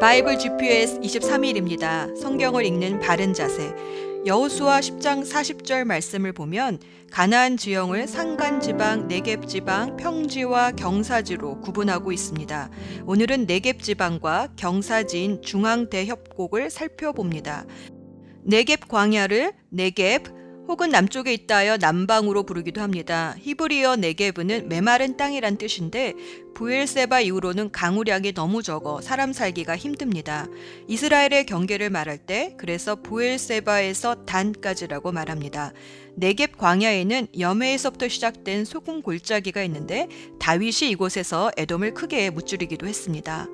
바이블 GPS 23일입니다. 성경을 읽는 바른 자세. 여호수아 10장 40절 말씀을 보면 가나안 지형을 산간 지방, 네겝 지방, 평지와 경사지로 구분하고 있습니다. 오늘은 네겝 지방과 경사지인 중앙 대협곡을 살펴봅니다. 네겝 광야를 네겝 혹은 남쪽에 있다 하여 남방으로 부르기도 합니다. 히브리어 네게브는 메마른 땅이란 뜻인데 부엘세바 이후로는 강우량이 너무 적어 사람 살기가 힘듭니다. 이스라엘의 경계를 말할 때 그래서 부엘세바에서 단까지라고 말합니다. 네겝 광야에는 여메에서부터 시작된 소금 골짜기가 있는데 다윗이 이곳에서 에돔을 크게 무찌르기도 했습니다.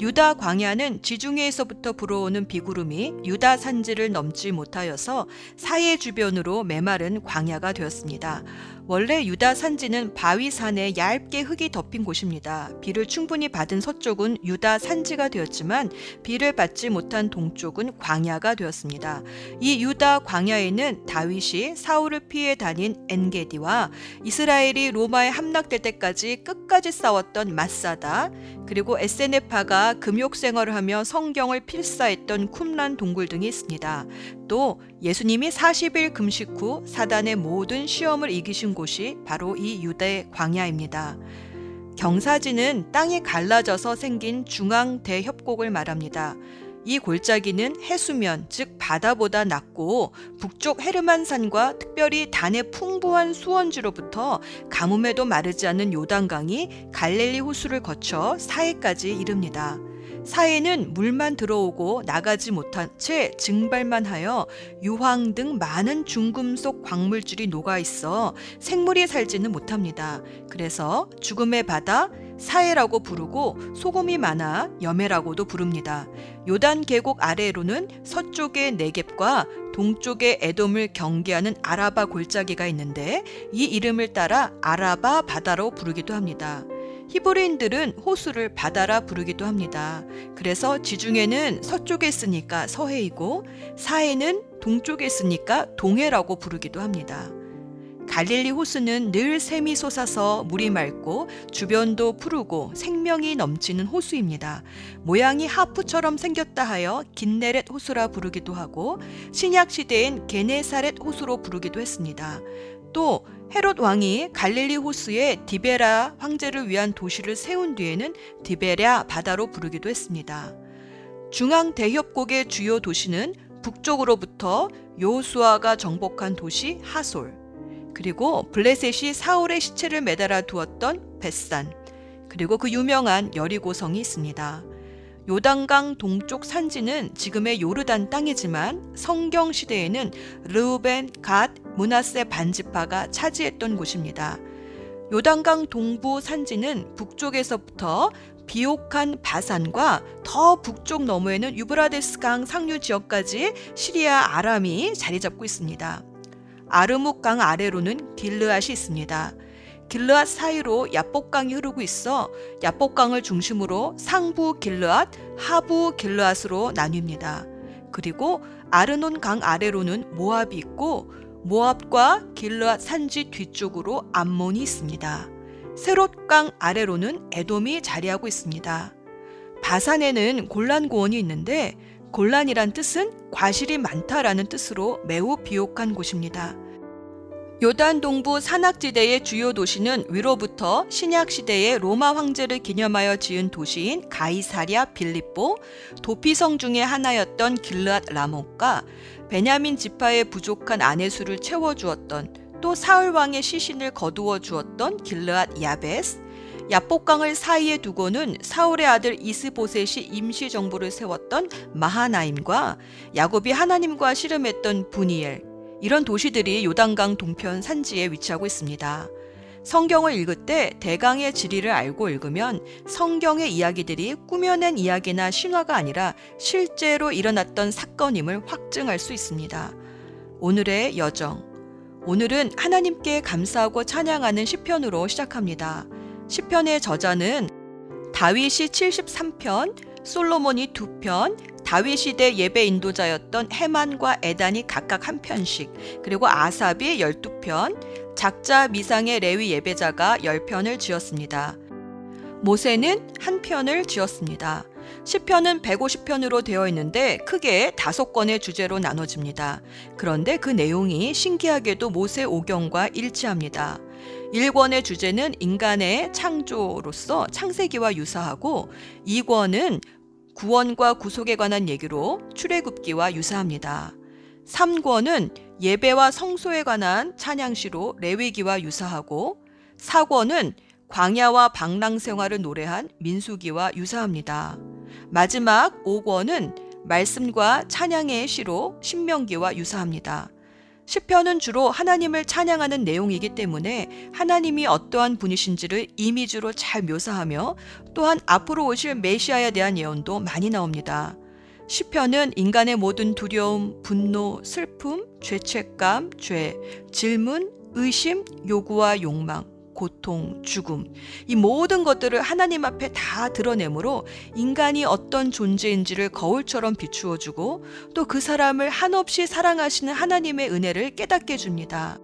유다 광야는 지중해에서부터 불어오는 비구름이 유다 산지를 넘지 못하여서 사해 주변으로 메마른 광야가 되었습니다. 원래 유다 산지는 바위산에 얇게 흙이 덮인 곳입니다. 비를 충분히 받은 서쪽은 유다 산지가 되었지만 비를 받지 못한 동쪽은 광야가 되었습니다. 이 유다 광야에는 다윗이 사울을 피해 다닌 엔게디와 이스라엘이 로마에 함락될 때까지 끝까지 싸웠던 마사다 그리고 에세네파가 금욕 생활을 하며 성경을 필사했던 쿰란 동굴 등이 있습니다. 또 예수님이 40일 금식 후 사단의 모든 시험을 이기신 곳이 바로 이 유대 광야입니다. 경사지는 땅이 갈라져서 생긴 중앙 대협곡을 말합니다. 이 골짜기는 해수면, 즉 바다보다 낮고 북쪽 헤르만산과 특별히 단의 풍부한 수원지로부터 가뭄에도 마르지 않는 요단강이 갈릴리 호수를 거쳐 사해까지 이릅니다. 사해는 물만 들어오고 나가지 못한 채 증발만 하여 유황 등 많은 중금속 광물질이 녹아 있어 생물이 살지는 못합니다. 그래서 죽음의 바다 사해라고 부르고 소금이 많아 염해라고도 부릅니다. 요단 계곡 아래로는 서쪽의 네겝과 동쪽의 에돔을 경계하는 아라바 골짜기가 있는데 이 이름을 따라 아라바 바다로 부르기도 합니다. 히브리인들은 호수를 바다라 부르기도 합니다. 그래서 지중해는 서쪽에 있으니까 서해이고 사해는 동쪽에 있으니까 동해라고 부르기도 합니다. 갈릴리 호수는 늘 샘이 솟아서 물이 맑고 주변도 푸르고 생명이 넘치는 호수입니다. 모양이 하프처럼 생겼다 하여 긴네렛 호수라 부르기도 하고 신약 시대엔 게네사렛 호수로 부르기도 했습니다. 또 헤롯 왕이 갈릴리 호수에 디베라 황제를 위한 도시를 세운 뒤에는 디베랴 바다로 부르기도 했습니다. 중앙 대협곡의 주요 도시는 북쪽으로부터 요수아가 정복한 도시 하솔, 그리고 블레셋이 사울의 시체를 매달아 두었던 벳산, 그리고 그 유명한 여리고성이 있습니다. 요단강 동쪽 산지는 지금의 요르단 땅이지만 성경 시대에는 르우벤, 갓, 문하세 반지파가 차지했던 곳입니다. 요단강 동부 산지는 북쪽에서부터 비옥한 바산과 더 북쪽 너머에는 유브라데스강 상류 지역까지 시리아 아람이 자리 잡고 있습니다. 아르묵강 아래로는 길르앗이 있습니다. 길르앗 사이로 야복강이 흐르고 있어 야복강을 중심으로 상부 길르앗, 하부 길르앗으로 나뉩니다. 그리고 아르논 강 아래로는 모압이 있고 모압과 길르앗 산지 뒤쪽으로 암몬이 있습니다. 세롯강 아래로는 에돔이 자리하고 있습니다. 바산에는 골란 고원이 있는데 골란이란 뜻은 과실이 많다라는 뜻으로 매우 비옥한 곳입니다. 요단 동부 산악지대의 주요 도시는 위로부터 신약 시대의 로마 황제를 기념하여 지은 도시인 가이사리아 빌립보, 도피성 중의 하나였던 길르앗 라몬과 베냐민 지파의 부족한 아내 수를 채워주었던 또 사울 왕의 시신을 거두어 주었던 길르앗 야베스, 야복강을 사이에 두고는 사울의 아들 이스보셋이 임시 정부를 세웠던 마하나임과 야곱이 하나님과 씨름했던 부니엘, 이런 도시들이 요단강 동편 산지에 위치하고 있습니다. 성경을 읽을 때 대강의 지리를 알고 읽으면 성경의 이야기들이 꾸며낸 이야기나 신화가 아니라 실제로 일어났던 사건임을 확증할 수 있습니다. 오늘의 여정. 오늘은 하나님께 감사하고 찬양하는 시편으로 시작합니다. 시편의 저자는 다윗이 73편, 솔로몬이 2편, 다윗 시대 예배 인도자였던 해만과 에단이 각각 한 편씩, 그리고 아삽이 12편, 작자 미상의 레위 예배자가 10편을 지었습니다. 모세는 한 편을 지었습니다. 시편은 150편으로 되어 있는데 크게 다섯 권의 주제로 나눠집니다. 그런데 그 내용이 신기하게도 모세 오경과 일치합니다. 1권의 주제는 인간의 창조로서 창세기와 유사하고 2권은 구원과 구속에 관한 얘기로 출애굽기와 유사합니다. 3권은 예배와 성소에 관한 찬양시로 레위기와 유사하고 4권은 광야와 방랑 생활을 노래한 민수기와 유사합니다. 마지막 5권은 말씀과 찬양의 시로 신명기와 유사합니다. 시편은 주로 하나님을 찬양하는 내용이기 때문에 하나님이 어떠한 분이신지를 이미지로 잘 묘사하며 또한 앞으로 오실 메시아에 대한 예언도 많이 나옵니다. 시편은 인간의 모든 두려움, 분노, 슬픔, 죄책감, 죄, 질문, 의심, 요구와 욕망, 고통, 죽음, 이 모든 것들을 하나님 앞에 다 드러내므로 인간이 어떤 존재인지를 거울처럼 비추어 주고 또 그 사람을 한없이 사랑하시는 하나님의 은혜를 깨닫게 해줍니다.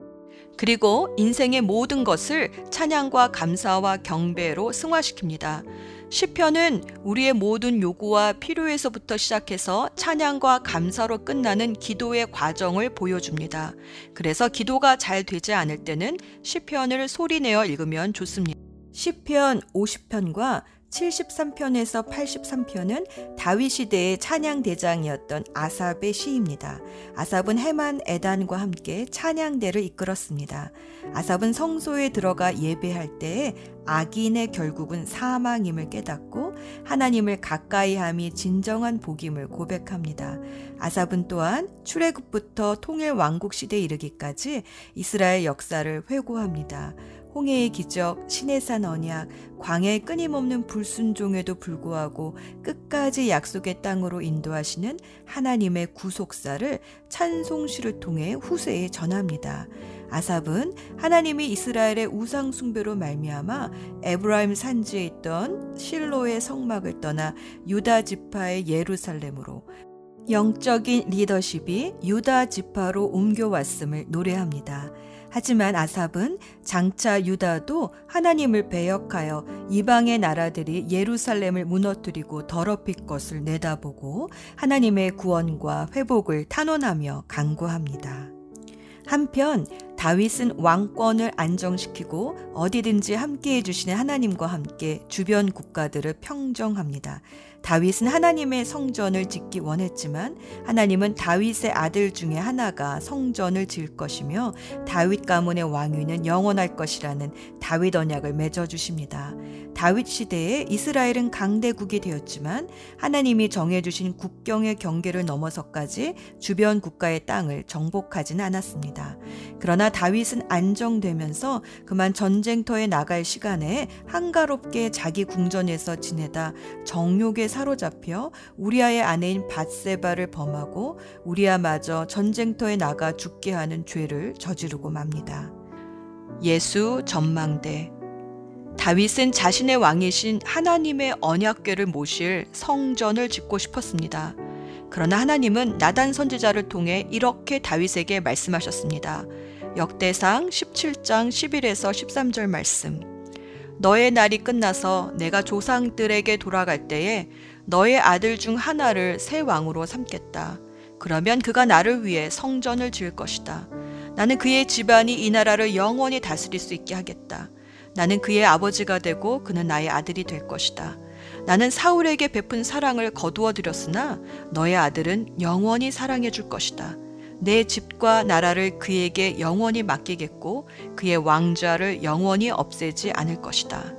그리고 인생의 모든 것을 찬양과 감사와 경배로 승화시킵니다. 시편은 우리의 모든 요구와 필요에서부터 시작해서 찬양과 감사로 끝나는 기도의 과정을 보여줍니다. 그래서 기도가 잘 되지 않을 때는 시편을 소리내어 읽으면 좋습니다. 시편 50편과 73편에서 83편은 다윗 시대의 찬양 대장이었던 아삽의 시입니다. 아삽은 해만 에단과 함께 찬양대를 이끌었습니다. 아삽은 성소에 들어가 예배할 때에 악인의 결국은 사망임을 깨닫고 하나님을 가까이함이 진정한 복임을 고백합니다. 아삽은 또한 출애굽부터 통일 왕국 시대에 이르기까지 이스라엘 역사를 회고합니다. 홍해의 기적, 신해산 언약, 광야의 끊임없는 불순종에도 불구하고 끝까지 약속의 땅으로 인도하시는 하나님의 구속사를 찬송시를 통해 후세에 전합니다. 아삽은 하나님이 이스라엘의 우상 숭배로 말미암아 에브라임 산지에 있던 실로의 성막을 떠나 유다 지파의 예루살렘으로 영적인 리더십이 유다 지파로 옮겨왔음을 노래합니다. 하지만 아삽은 장차 유다도 하나님을 배역하여 이방의 나라들이 예루살렘을 무너뜨리고 더럽힐 것을 내다보고 하나님의 구원과 회복을 탄원하며 강구합니다. 한편 다윗은 왕권을 안정시키고 어디든지 함께 해 주시는 하나님과 함께 주변 국가들을 평정합니다. 다윗은 하나님의 성전을 짓기 원했지만 하나님은 다윗의 아들 중에 하나가 성전을 지을 것이며 다윗 가문의 왕위는 영원할 것이라는 다윗 언약을 맺어 주십니다. 다윗 시대에 이스라엘은 강대국이 되었지만 하나님이 정해 주신 국경의 경계를 넘어서까지 주변 국가의 땅을 정복하지는 않았습니다. 그러나 다윗은 안정되면서 그만 전쟁터에 나갈 시간에 한가롭게 자기 궁전에서 지내다 정욕에 사로잡혀 우리아의 아내인 바세바를 범하고 우리아마저 전쟁터에 나가 죽게 하는 죄를 저지르고 맙니다. 예수 전망대 다윗은 자신의 왕이신 하나님의 언약궤를 모실 성전을 짓고 싶었습니다. 그러나 하나님은 나단 선지자를 통해 이렇게 다윗에게 말씀하셨습니다. 역대상 17장 11에서 13절 말씀. 너의 날이 끝나서 내가 조상들에게 돌아갈 때에 너의 아들 중 하나를 새 왕으로 삼겠다. 그러면 그가 나를 위해 성전을 지을 것이다. 나는 그의 집안이 이 나라를 영원히 다스릴 수 있게 하겠다. 나는 그의 아버지가 되고 그는 나의 아들이 될 것이다. 나는 사울에게 베푼 사랑을 거두어 들였으나 너의 아들은 영원히 사랑해 줄 것이다. 내 집과 나라를 그에게 영원히 맡기겠고 그의 왕좌를 영원히 없애지 않을 것이다.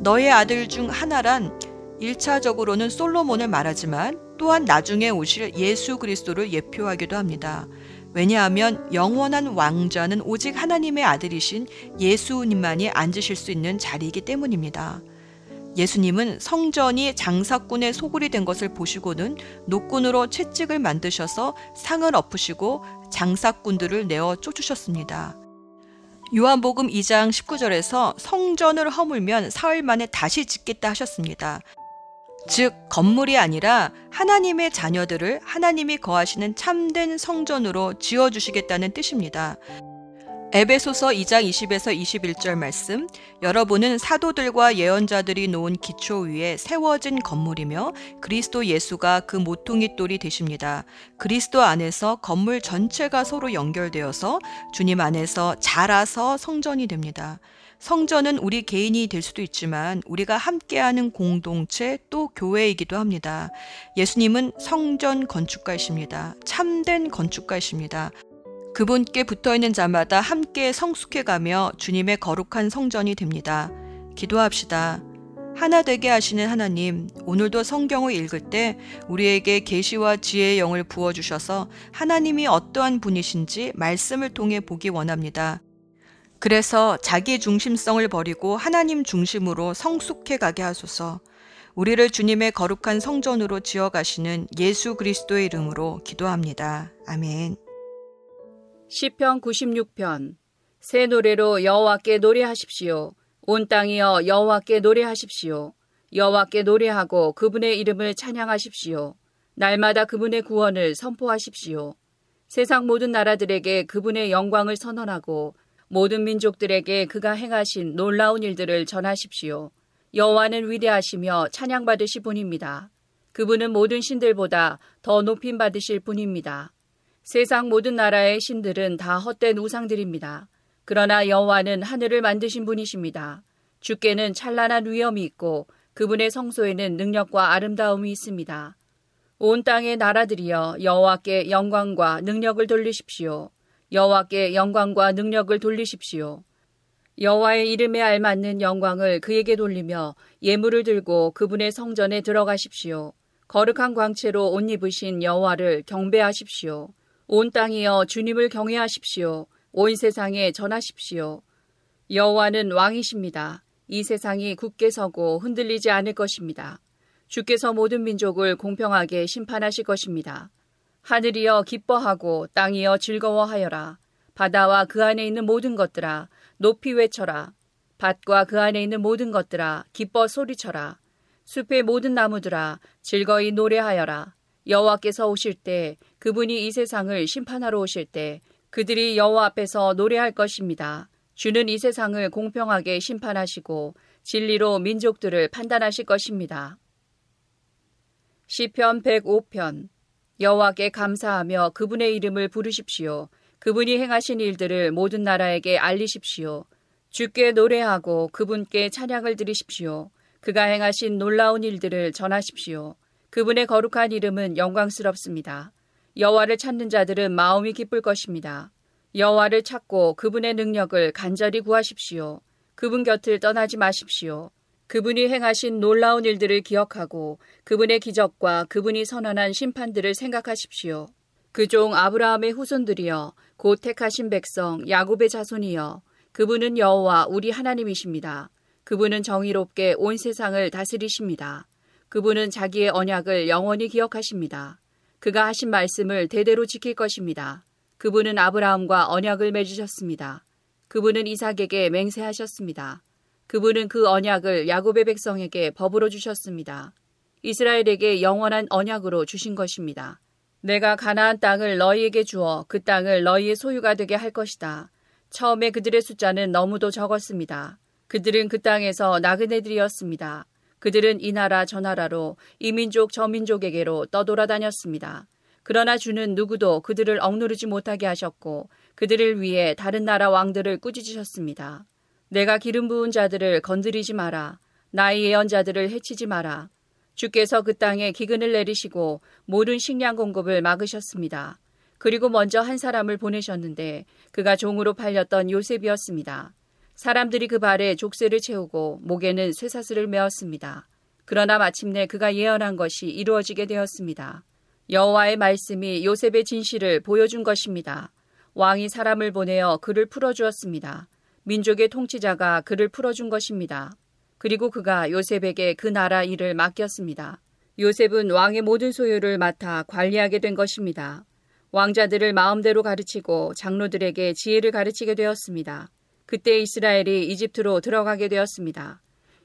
너의 아들 중 하나란 1차적으로는 솔로몬을 말하지만 또한 나중에 오실 예수 그리스도를 예표하기도 합니다. 왜냐하면 영원한 왕좌는 오직 하나님의 아들이신 예수님만이 앉으실 수 있는 자리이기 때문입니다. 예수님은 성전이 장사꾼의 소굴이 된 것을 보시고는 노꾼으로 채찍을 만드셔서 상을 엎으시고 장사꾼들을 내어 쫓으셨습니다. 요한복음 2장 19절에서 성전을 허물면 사흘 만에 다시 짓겠다 하셨습니다. 즉, 건물이 아니라 하나님의 자녀들을 하나님이 거하시는 참된 성전으로 지어주시겠다는 뜻입니다. 에베소서 2장 20에서 21절 말씀 여러분은 사도들과 예언자들이 놓은 기초 위에 세워진 건물이며 그리스도 예수가 그 모퉁이 돌이 되십니다. 그리스도 안에서 건물 전체가 서로 연결되어서 주님 안에서 자라서 성전이 됩니다. 성전은 우리 개인이 될 수도 있지만 우리가 함께하는 공동체 또 교회이기도 합니다. 예수님은 성전 건축가이십니다. 참된 건축가이십니다. 그분께 붙어 있는 자마다 함께 성숙해 가며 주님의 거룩한 성전이 됩니다. 기도합시다. 하나 되게 하시는 하나님, 오늘도 성경을 읽을 때 우리에게 계시와 지혜의 영을 부어 주셔서 하나님이 어떠한 분이신지 말씀을 통해 보기 원합니다. 그래서 자기 중심성을 버리고 하나님 중심으로 성숙해 가게 하소서. 우리를 주님의 거룩한 성전으로 지어 가시는 예수 그리스도의 이름으로 기도합니다. 아멘. 시편 96편 새 노래로 여호와께 노래하십시오. 온 땅이여 여호와께 노래하십시오. 여호와께 노래하고 그분의 이름을 찬양하십시오. 날마다 그분의 구원을 선포하십시오. 세상 모든 나라들에게 그분의 영광을 선언하고 모든 민족들에게 그가 행하신 놀라운 일들을 전하십시오. 여호와는 위대하시며 찬양받으실 분입니다. 그분은 모든 신들보다 더 높임 받으실 분입니다. 세상 모든 나라의 신들은 다 헛된 우상들입니다. 그러나 여호와는 하늘을 만드신 분이십니다. 주께는 찬란한 위엄이 있고 그분의 성소에는 능력과 아름다움이 있습니다. 온 땅의 나라들이여 여호와께 영광과 능력을 돌리십시오. 여호와께 영광과 능력을 돌리십시오. 여호와의 이름에 알맞는 영광을 그에게 돌리며 예물을 들고 그분의 성전에 들어가십시오. 거룩한 광채로 옷 입으신 여호와를 경배하십시오. 온 땅이여 주님을 경외하십시오. 온 세상에 전하십시오. 여호와는 왕이십니다. 이 세상이 굳게 서고 흔들리지 않을 것입니다. 주께서 모든 민족을 공평하게 심판하실 것입니다. 하늘이여 기뻐하고 땅이여 즐거워하여라. 바다와 그 안에 있는 모든 것들아 높이 외쳐라. 밭과 그 안에 있는 모든 것들아 기뻐 소리쳐라. 숲의 모든 나무들아 즐거이 노래하여라. 여호와께서 오실 때 그분이 이 세상을 심판하러 오실 때 그들이 여호와 앞에서 노래할 것입니다. 주는 이 세상을 공평하게 심판하시고 진리로 민족들을 판단하실 것입니다. 시편 105편 여호와께 감사하며 그분의 이름을 부르십시오. 그분이 행하신 일들을 모든 나라에게 알리십시오. 주께 노래하고 그분께 찬양을 드리십시오. 그가 행하신 놀라운 일들을 전하십시오. 그분의 거룩한 이름은 영광스럽습니다. 여호와를 찾는 자들은 마음이 기쁠 것입니다. 여호와를 찾고 그분의 능력을 간절히 구하십시오. 그분 곁을 떠나지 마십시오. 그분이 행하신 놀라운 일들을 기억하고 그분의 기적과 그분이 선언한 심판들을 생각하십시오. 그 종 아브라함의 후손들이여 곧 택하신 백성 야곱의 자손이여 그분은 여호와 우리 하나님이십니다. 그분은 정의롭게 온 세상을 다스리십니다. 그분은 자기의 언약을 영원히 기억하십니다. 그가 하신 말씀을 대대로 지킬 것입니다. 그분은 아브라함과 언약을 맺으셨습니다. 그분은 이삭에게 맹세하셨습니다. 그분은 그 언약을 야곱의 백성에게 법으로 주셨습니다. 이스라엘에게 영원한 언약으로 주신 것입니다. 내가 가나안 땅을 너희에게 주어 그 땅을 너희의 소유가 되게 할 것이다. 처음에 그들의 숫자는 너무도 적었습니다. 그들은 그 땅에서 나그네들이었습니다. 그들은 이 나라 저 나라로 이 민족 저 민족에게로 떠돌아다녔습니다. 그러나 주는 누구도 그들을 억누르지 못하게 하셨고 그들을 위해 다른 나라 왕들을 꾸짖으셨습니다. 내가 기름 부은 자들을 건드리지 마라. 나의 예언자들을 해치지 마라. 주께서 그 땅에 기근을 내리시고 모든 식량 공급을 막으셨습니다. 그리고 먼저 한 사람을 보내셨는데 그가 종으로 팔렸던 요셉이었습니다. 사람들이 그 발에 족쇄를 채우고 목에는 쇠사슬을 메었습니다. 그러나 마침내 그가 예언한 것이 이루어지게 되었습니다. 여호와의 말씀이 요셉의 진실을 보여준 것입니다. 왕이 사람을 보내어 그를 풀어주었습니다. 민족의 통치자가 그를 풀어준 것입니다. 그리고 그가 요셉에게 그 나라 일을 맡겼습니다. 요셉은 왕의 모든 소유를 맡아 관리하게 된 것입니다. 왕자들을 마음대로 가르치고 장로들에게 지혜를 가르치게 되었습니다. 그때 이스라엘이 이집트로 들어가게 되었습니다.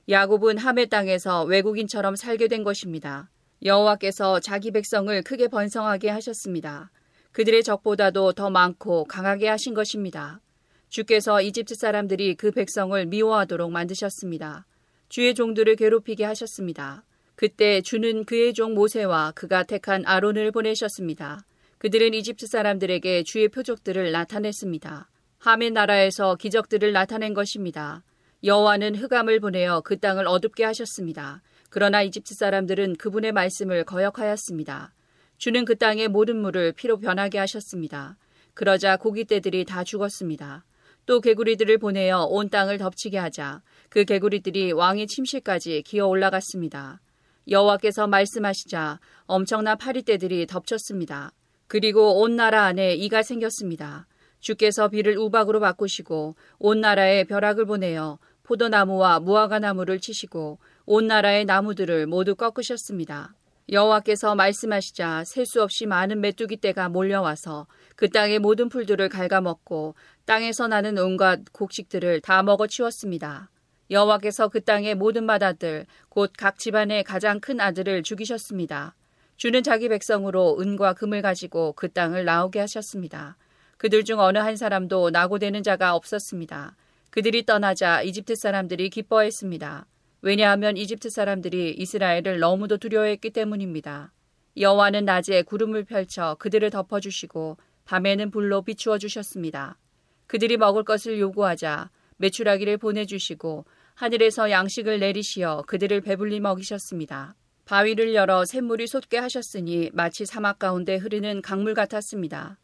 야곱은 함의 땅에서 외국인처럼 살게 된 것입니다. 여호와께서 자기 백성을 크게 번성하게 하셨습니다. 그들의 적보다도 더 많고 강하게 하신 것입니다. 주께서 이집트 사람들이 그 백성을 미워하도록 만드셨습니다. 주의 종들을 괴롭히게 하셨습니다. 그때 주는 그의 종 모세와 그가 택한 아론을 보내셨습니다. 그들은 이집트 사람들에게 주의 표적들을 나타냈습니다. 하멘 나라에서 기적들을 나타낸 것입니다. 여호와는 흑암을 보내어 그 땅을 어둡게 하셨습니다. 그러나 이집트 사람들은 그분의 말씀을 거역하였습니다. 주는 그 땅의 모든 물을 피로 변하게 하셨습니다. 그러자 고기떼들이 다 죽었습니다. 또 개구리들을 보내어 온 땅을 덮치게 하자 그 개구리들이 왕의 침실까지 기어 올라갔습니다. 여호와께서 말씀하시자 엄청난 파리떼들이 덮쳤습니다. 그리고 온 나라 안에 이가 생겼습니다. 주께서 비를 우박으로 바꾸시고 온 나라에 벼락을 보내어 포도나무와 무화과나무를 치시고 온 나라의 나무들을 모두 꺾으셨습니다. 여호와께서 말씀하시자 셀 수 없이 많은 메뚜기 떼가 몰려와서 그 땅의 모든 풀들을 갉아먹고 땅에서 나는 온갖 곡식들을 다 먹어 치웠습니다. 여호와께서 그 땅의 모든 마다들 곧 각 집안의 가장 큰 아들을 죽이셨습니다. 주는 자기 백성으로 은과 금을 가지고 그 땅을 나오게 하셨습니다. 그들 중 어느 한 사람도 나고되는 자가 없었습니다. 그들이 떠나자 이집트 사람들이 기뻐했습니다. 왜냐하면 이집트 사람들이 이스라엘을 너무도 두려워했기 때문입니다. 여호와는 낮에 구름을 펼쳐 그들을 덮어주시고 밤에는 불로 비추어 주셨습니다. 그들이 먹을 것을 요구하자 메추라기를 보내주시고 하늘에서 양식을 내리시어 그들을 배불리 먹이셨습니다. 바위를 열어 샘물이 솟게 하셨으니 마치 사막 가운데 흐르는 강물 같았습니다.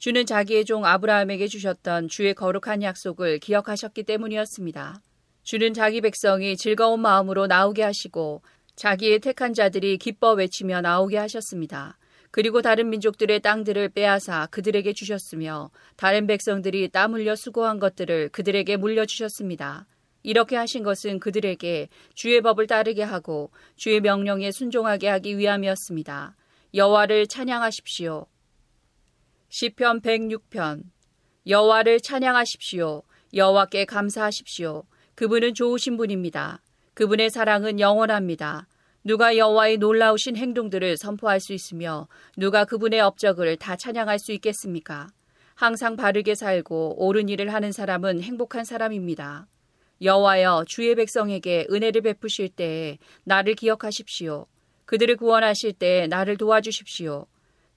주는 자기의 종 아브라함에게 주셨던 주의 거룩한 약속을 기억하셨기 때문이었습니다. 주는 자기 백성이 즐거운 마음으로 나오게 하시고 자기의 택한 자들이 기뻐 외치며 나오게 하셨습니다. 그리고 다른 민족들의 땅들을 빼앗아 그들에게 주셨으며 다른 백성들이 땀 흘려 수고한 것들을 그들에게 물려주셨습니다. 이렇게 하신 것은 그들에게 주의 법을 따르게 하고 주의 명령에 순종하게 하기 위함이었습니다. 여호와를 찬양하십시오. 시편 106편 여호와를 찬양하십시오. 여호와께 감사하십시오. 그분은 좋으신 분입니다. 그분의 사랑은 영원합니다. 누가 여호와의 놀라우신 행동들을 선포할 수 있으며 누가 그분의 업적을 다 찬양할 수 있겠습니까? 항상 바르게 살고 옳은 일을 하는 사람은 행복한 사람입니다. 여호와여 주의 백성에게 은혜를 베푸실 때에 나를 기억하십시오. 그들을 구원하실 때에 나를 도와주십시오.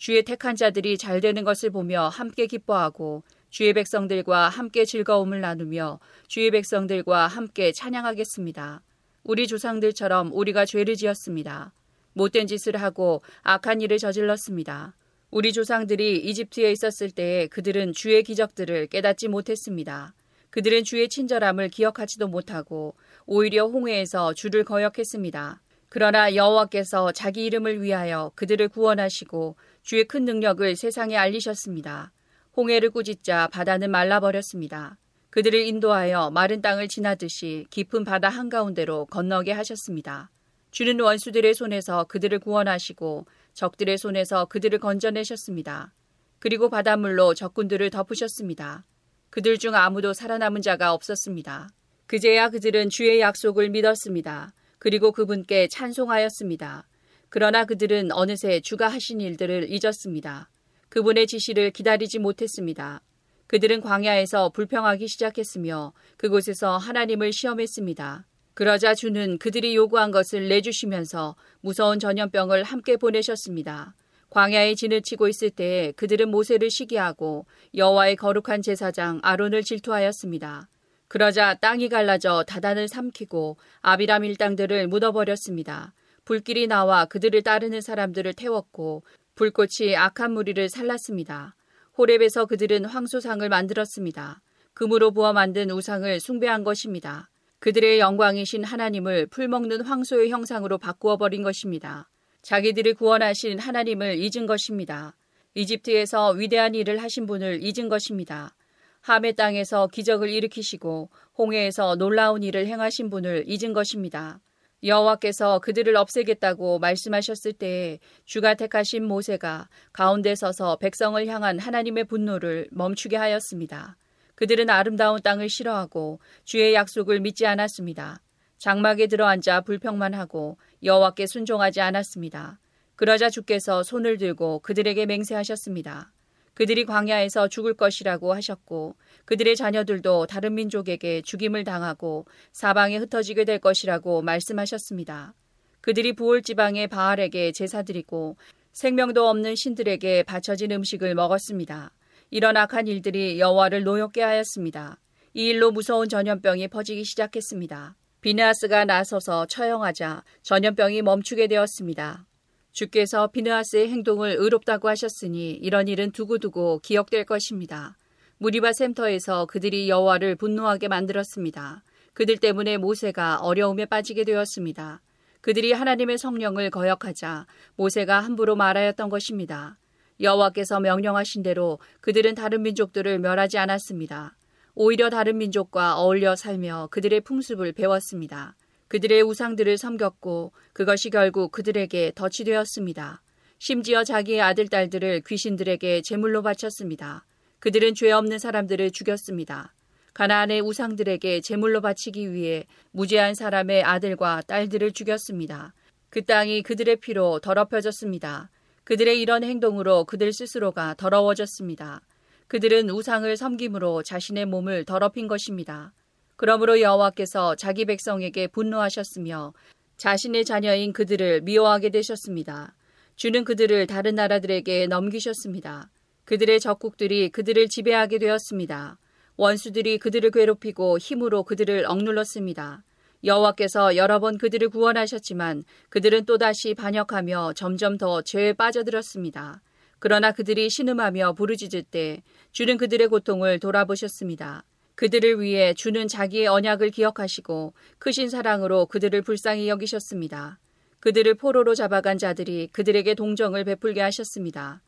주의 택한 자들이 잘 되는 것을 보며 함께 기뻐하고 주의 백성들과 함께 즐거움을 나누며 주의 백성들과 함께 찬양하겠습니다. 우리 조상들처럼 우리가 죄를 지었습니다. 못된 짓을 하고 악한 일을 저질렀습니다. 우리 조상들이 이집트에 있었을 때에 그들은 주의 기적들을 깨닫지 못했습니다. 그들은 주의 친절함을 기억하지도 못하고 오히려 홍해에서 주를 거역했습니다. 그러나 여호와께서 자기 이름을 위하여 그들을 구원하시고 주의 큰 능력을 세상에 알리셨습니다. 홍해를 꾸짖자 바다는 말라버렸습니다. 그들을 인도하여 마른 땅을 지나듯이 깊은 바다 한가운데로 건너게 하셨습니다. 주는 원수들의 손에서 그들을 구원하시고 적들의 손에서 그들을 건져내셨습니다. 그리고 바닷물로 적군들을 덮으셨습니다. 그들 중 아무도 살아남은 자가 없었습니다. 그제야 그들은 주의 약속을 믿었습니다. 그리고 그분께 찬송하였습니다. 그러나 그들은 어느새 주가 하신 일들을 잊었습니다. 그분의 지시를 기다리지 못했습니다. 그들은 광야에서 불평하기 시작했으며 그곳에서 하나님을 시험했습니다. 그러자 주는 그들이 요구한 것을 내주시면서 무서운 전염병을 함께 보내셨습니다. 광야에 진을 치고 있을 때에 그들은 모세를 시기하고 여호와의 거룩한 제사장 아론을 질투하였습니다. 그러자 땅이 갈라져 다단을 삼키고 아비람 일당들을 묻어버렸습니다. 불길이 나와 그들을 따르는 사람들을 태웠고 불꽃이 악한 무리를 살랐습니다. 호렙에서 그들은 황소상을 만들었습니다. 금으로 부어 만든 우상을 숭배한 것입니다. 그들의 영광이신 하나님을 풀먹는 황소의 형상으로 바꾸어 버린 것입니다. 자기들을 구원하신 하나님을 잊은 것입니다. 이집트에서 위대한 일을 하신 분을 잊은 것입니다. 함의 땅에서 기적을 일으키시고 홍해에서 놀라운 일을 행하신 분을 잊은 것입니다. 여호와께서 그들을 없애겠다고 말씀하셨을 때에 주가 택하신 모세가 가운데 서서 백성을 향한 하나님의 분노를 멈추게 하였습니다. 그들은 아름다운 땅을 싫어하고 주의 약속을 믿지 않았습니다. 장막에 들어앉아 불평만 하고 여호와께 순종하지 않았습니다. 그러자 주께서 손을 들고 그들에게 맹세하셨습니다. 그들이 광야에서 죽을 것이라고 하셨고 그들의 자녀들도 다른 민족에게 죽임을 당하고 사방에 흩어지게 될 것이라고 말씀하셨습니다. 그들이 부올 지방의 바알에게 제사드리고 생명도 없는 신들에게 바쳐진 음식을 먹었습니다. 이런 악한 일들이 여호와를 노엽게 하였습니다. 이 일로 무서운 전염병이 퍼지기 시작했습니다. 비느하스가 나서서 처형하자 전염병이 멈추게 되었습니다. 주께서 비느하스의 행동을 의롭다고 하셨으니 이런 일은 두고두고 기억될 것입니다. 무리바 샘터에서 그들이 여호와를 분노하게 만들었습니다. 그들 때문에 모세가 어려움에 빠지게 되었습니다. 그들이 하나님의 성령을 거역하자 모세가 함부로 말하였던 것입니다. 여호와께서 명령하신 대로 그들은 다른 민족들을 멸하지 않았습니다. 오히려 다른 민족과 어울려 살며 그들의 풍습을 배웠습니다. 그들의 우상들을 섬겼고 그것이 결국 그들에게 덫이 되었습니다. 심지어 자기의 아들, 딸들을 귀신들에게 제물로 바쳤습니다. 그들은 죄 없는 사람들을 죽였습니다. 가나안의 우상들에게 제물로 바치기 위해 무죄한 사람의 아들과 딸들을 죽였습니다. 그 땅이 그들의 피로 더럽혀졌습니다. 그들의 이런 행동으로 그들 스스로가 더러워졌습니다. 그들은 우상을 섬김으로 자신의 몸을 더럽힌 것입니다. 그러므로 여호와께서 자기 백성에게 분노하셨으며 자신의 자녀인 그들을 미워하게 되셨습니다. 주는 그들을 다른 나라들에게 넘기셨습니다. 그들의 적국들이 그들을 지배하게 되었습니다. 원수들이 그들을 괴롭히고 힘으로 그들을 억눌렀습니다. 여호와께서 여러 번 그들을 구원하셨지만 그들은 또다시 반역하며 점점 더 죄에 빠져들었습니다. 그러나 그들이 신음하며 부르짖을 때 주는 그들의 고통을 돌아보셨습니다. 그들을 위해 주는 자기의 언약을 기억하시고 크신 사랑으로 그들을 불쌍히 여기셨습니다. 그들을 포로로 잡아간 자들이 그들에게 동정을 베풀게 하셨습니다.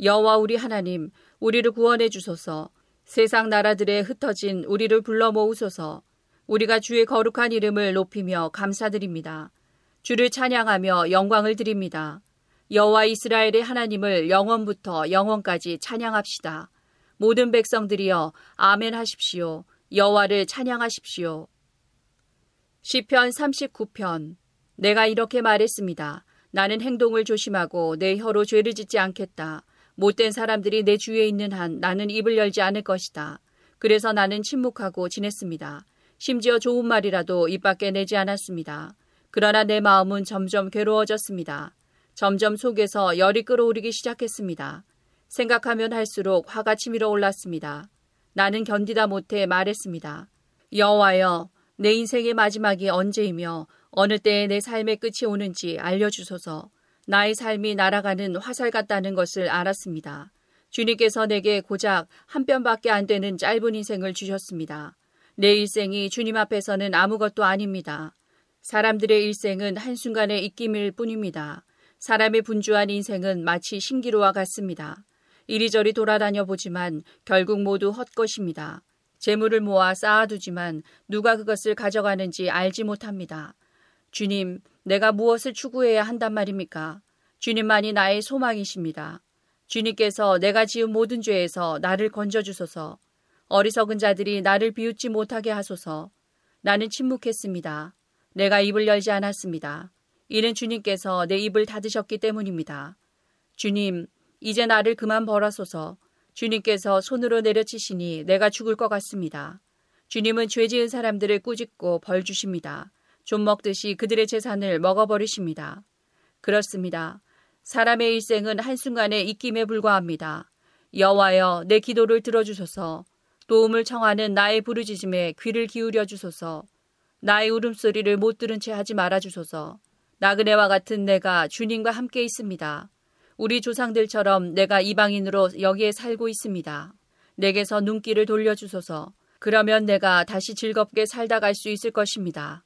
여호와 우리 하나님, 우리를 구원해 주소서. 세상 나라들에 흩어진 우리를 불러 모으소서. 우리가 주의 거룩한 이름을 높이며 감사드립니다. 주를 찬양하며 영광을 드립니다. 여호와 이스라엘의 하나님을 영원부터 영원까지 찬양합시다. 모든 백성들이여 아멘 하십시오. 여호와를 찬양하십시오. 시편 39편 내가 이렇게 말했습니다. 나는 행동을 조심하고 내 혀로 죄를 짓지 않겠다. 못된 사람들이 내 주위에 있는 한 나는 입을 열지 않을 것이다. 그래서 나는 침묵하고 지냈습니다. 심지어 좋은 말이라도 입 밖에 내지 않았습니다. 그러나 내 마음은 점점 괴로워졌습니다. 점점 속에서 열이 끓어오르기 시작했습니다. 생각하면 할수록 화가 치밀어 올랐습니다. 나는 견디다 못해 말했습니다. 여호와여, 내 인생의 마지막이 언제이며 어느 때에 내 삶의 끝이 오는지 알려주소서. 나의 삶이 날아가는 화살 같다는 것을 알았습니다. 주님께서 내게 고작 한 뼘밖에 안 되는 짧은 인생을 주셨습니다. 내 일생이 주님 앞에서는 아무것도 아닙니다. 사람들의 일생은 한순간의 입김일 뿐입니다. 사람의 분주한 인생은 마치 신기루와 같습니다. 이리저리 돌아다녀 보지만 결국 모두 헛것입니다. 재물을 모아 쌓아두지만 누가 그것을 가져가는지 알지 못합니다. 주님, 내가 무엇을 추구해야 한단 말입니까? 주님만이 나의 소망이십니다. 주님께서 내가 지은 모든 죄에서 나를 건져주소서. 어리석은 자들이 나를 비웃지 못하게 하소서. 나는 침묵했습니다. 내가 입을 열지 않았습니다. 이는 주님께서 내 입을 닫으셨기 때문입니다. 주님, 이제 나를 그만 벌하소서. 주님께서 손으로 내려치시니 내가 죽을 것 같습니다. 주님은 죄 지은 사람들을 꾸짖고 벌 주십니다. 좀 먹듯이 그들의 재산을 먹어버리십니다. 그렇습니다. 사람의 일생은 한순간의 입김에 불과합니다. 여호와여 내 기도를 들어주소서. 도움을 청하는 나의 부르짖음에 귀를 기울여 주소서. 나의 울음소리를 못 들은 채 하지 말아 주소서. 나그네와 같은 내가 주님과 함께 있습니다. 우리 조상들처럼 내가 이방인으로 여기에 살고 있습니다. 내게서 눈길을 돌려 주소서. 그러면 내가 다시 즐겁게 살다 갈 수 있을 것입니다.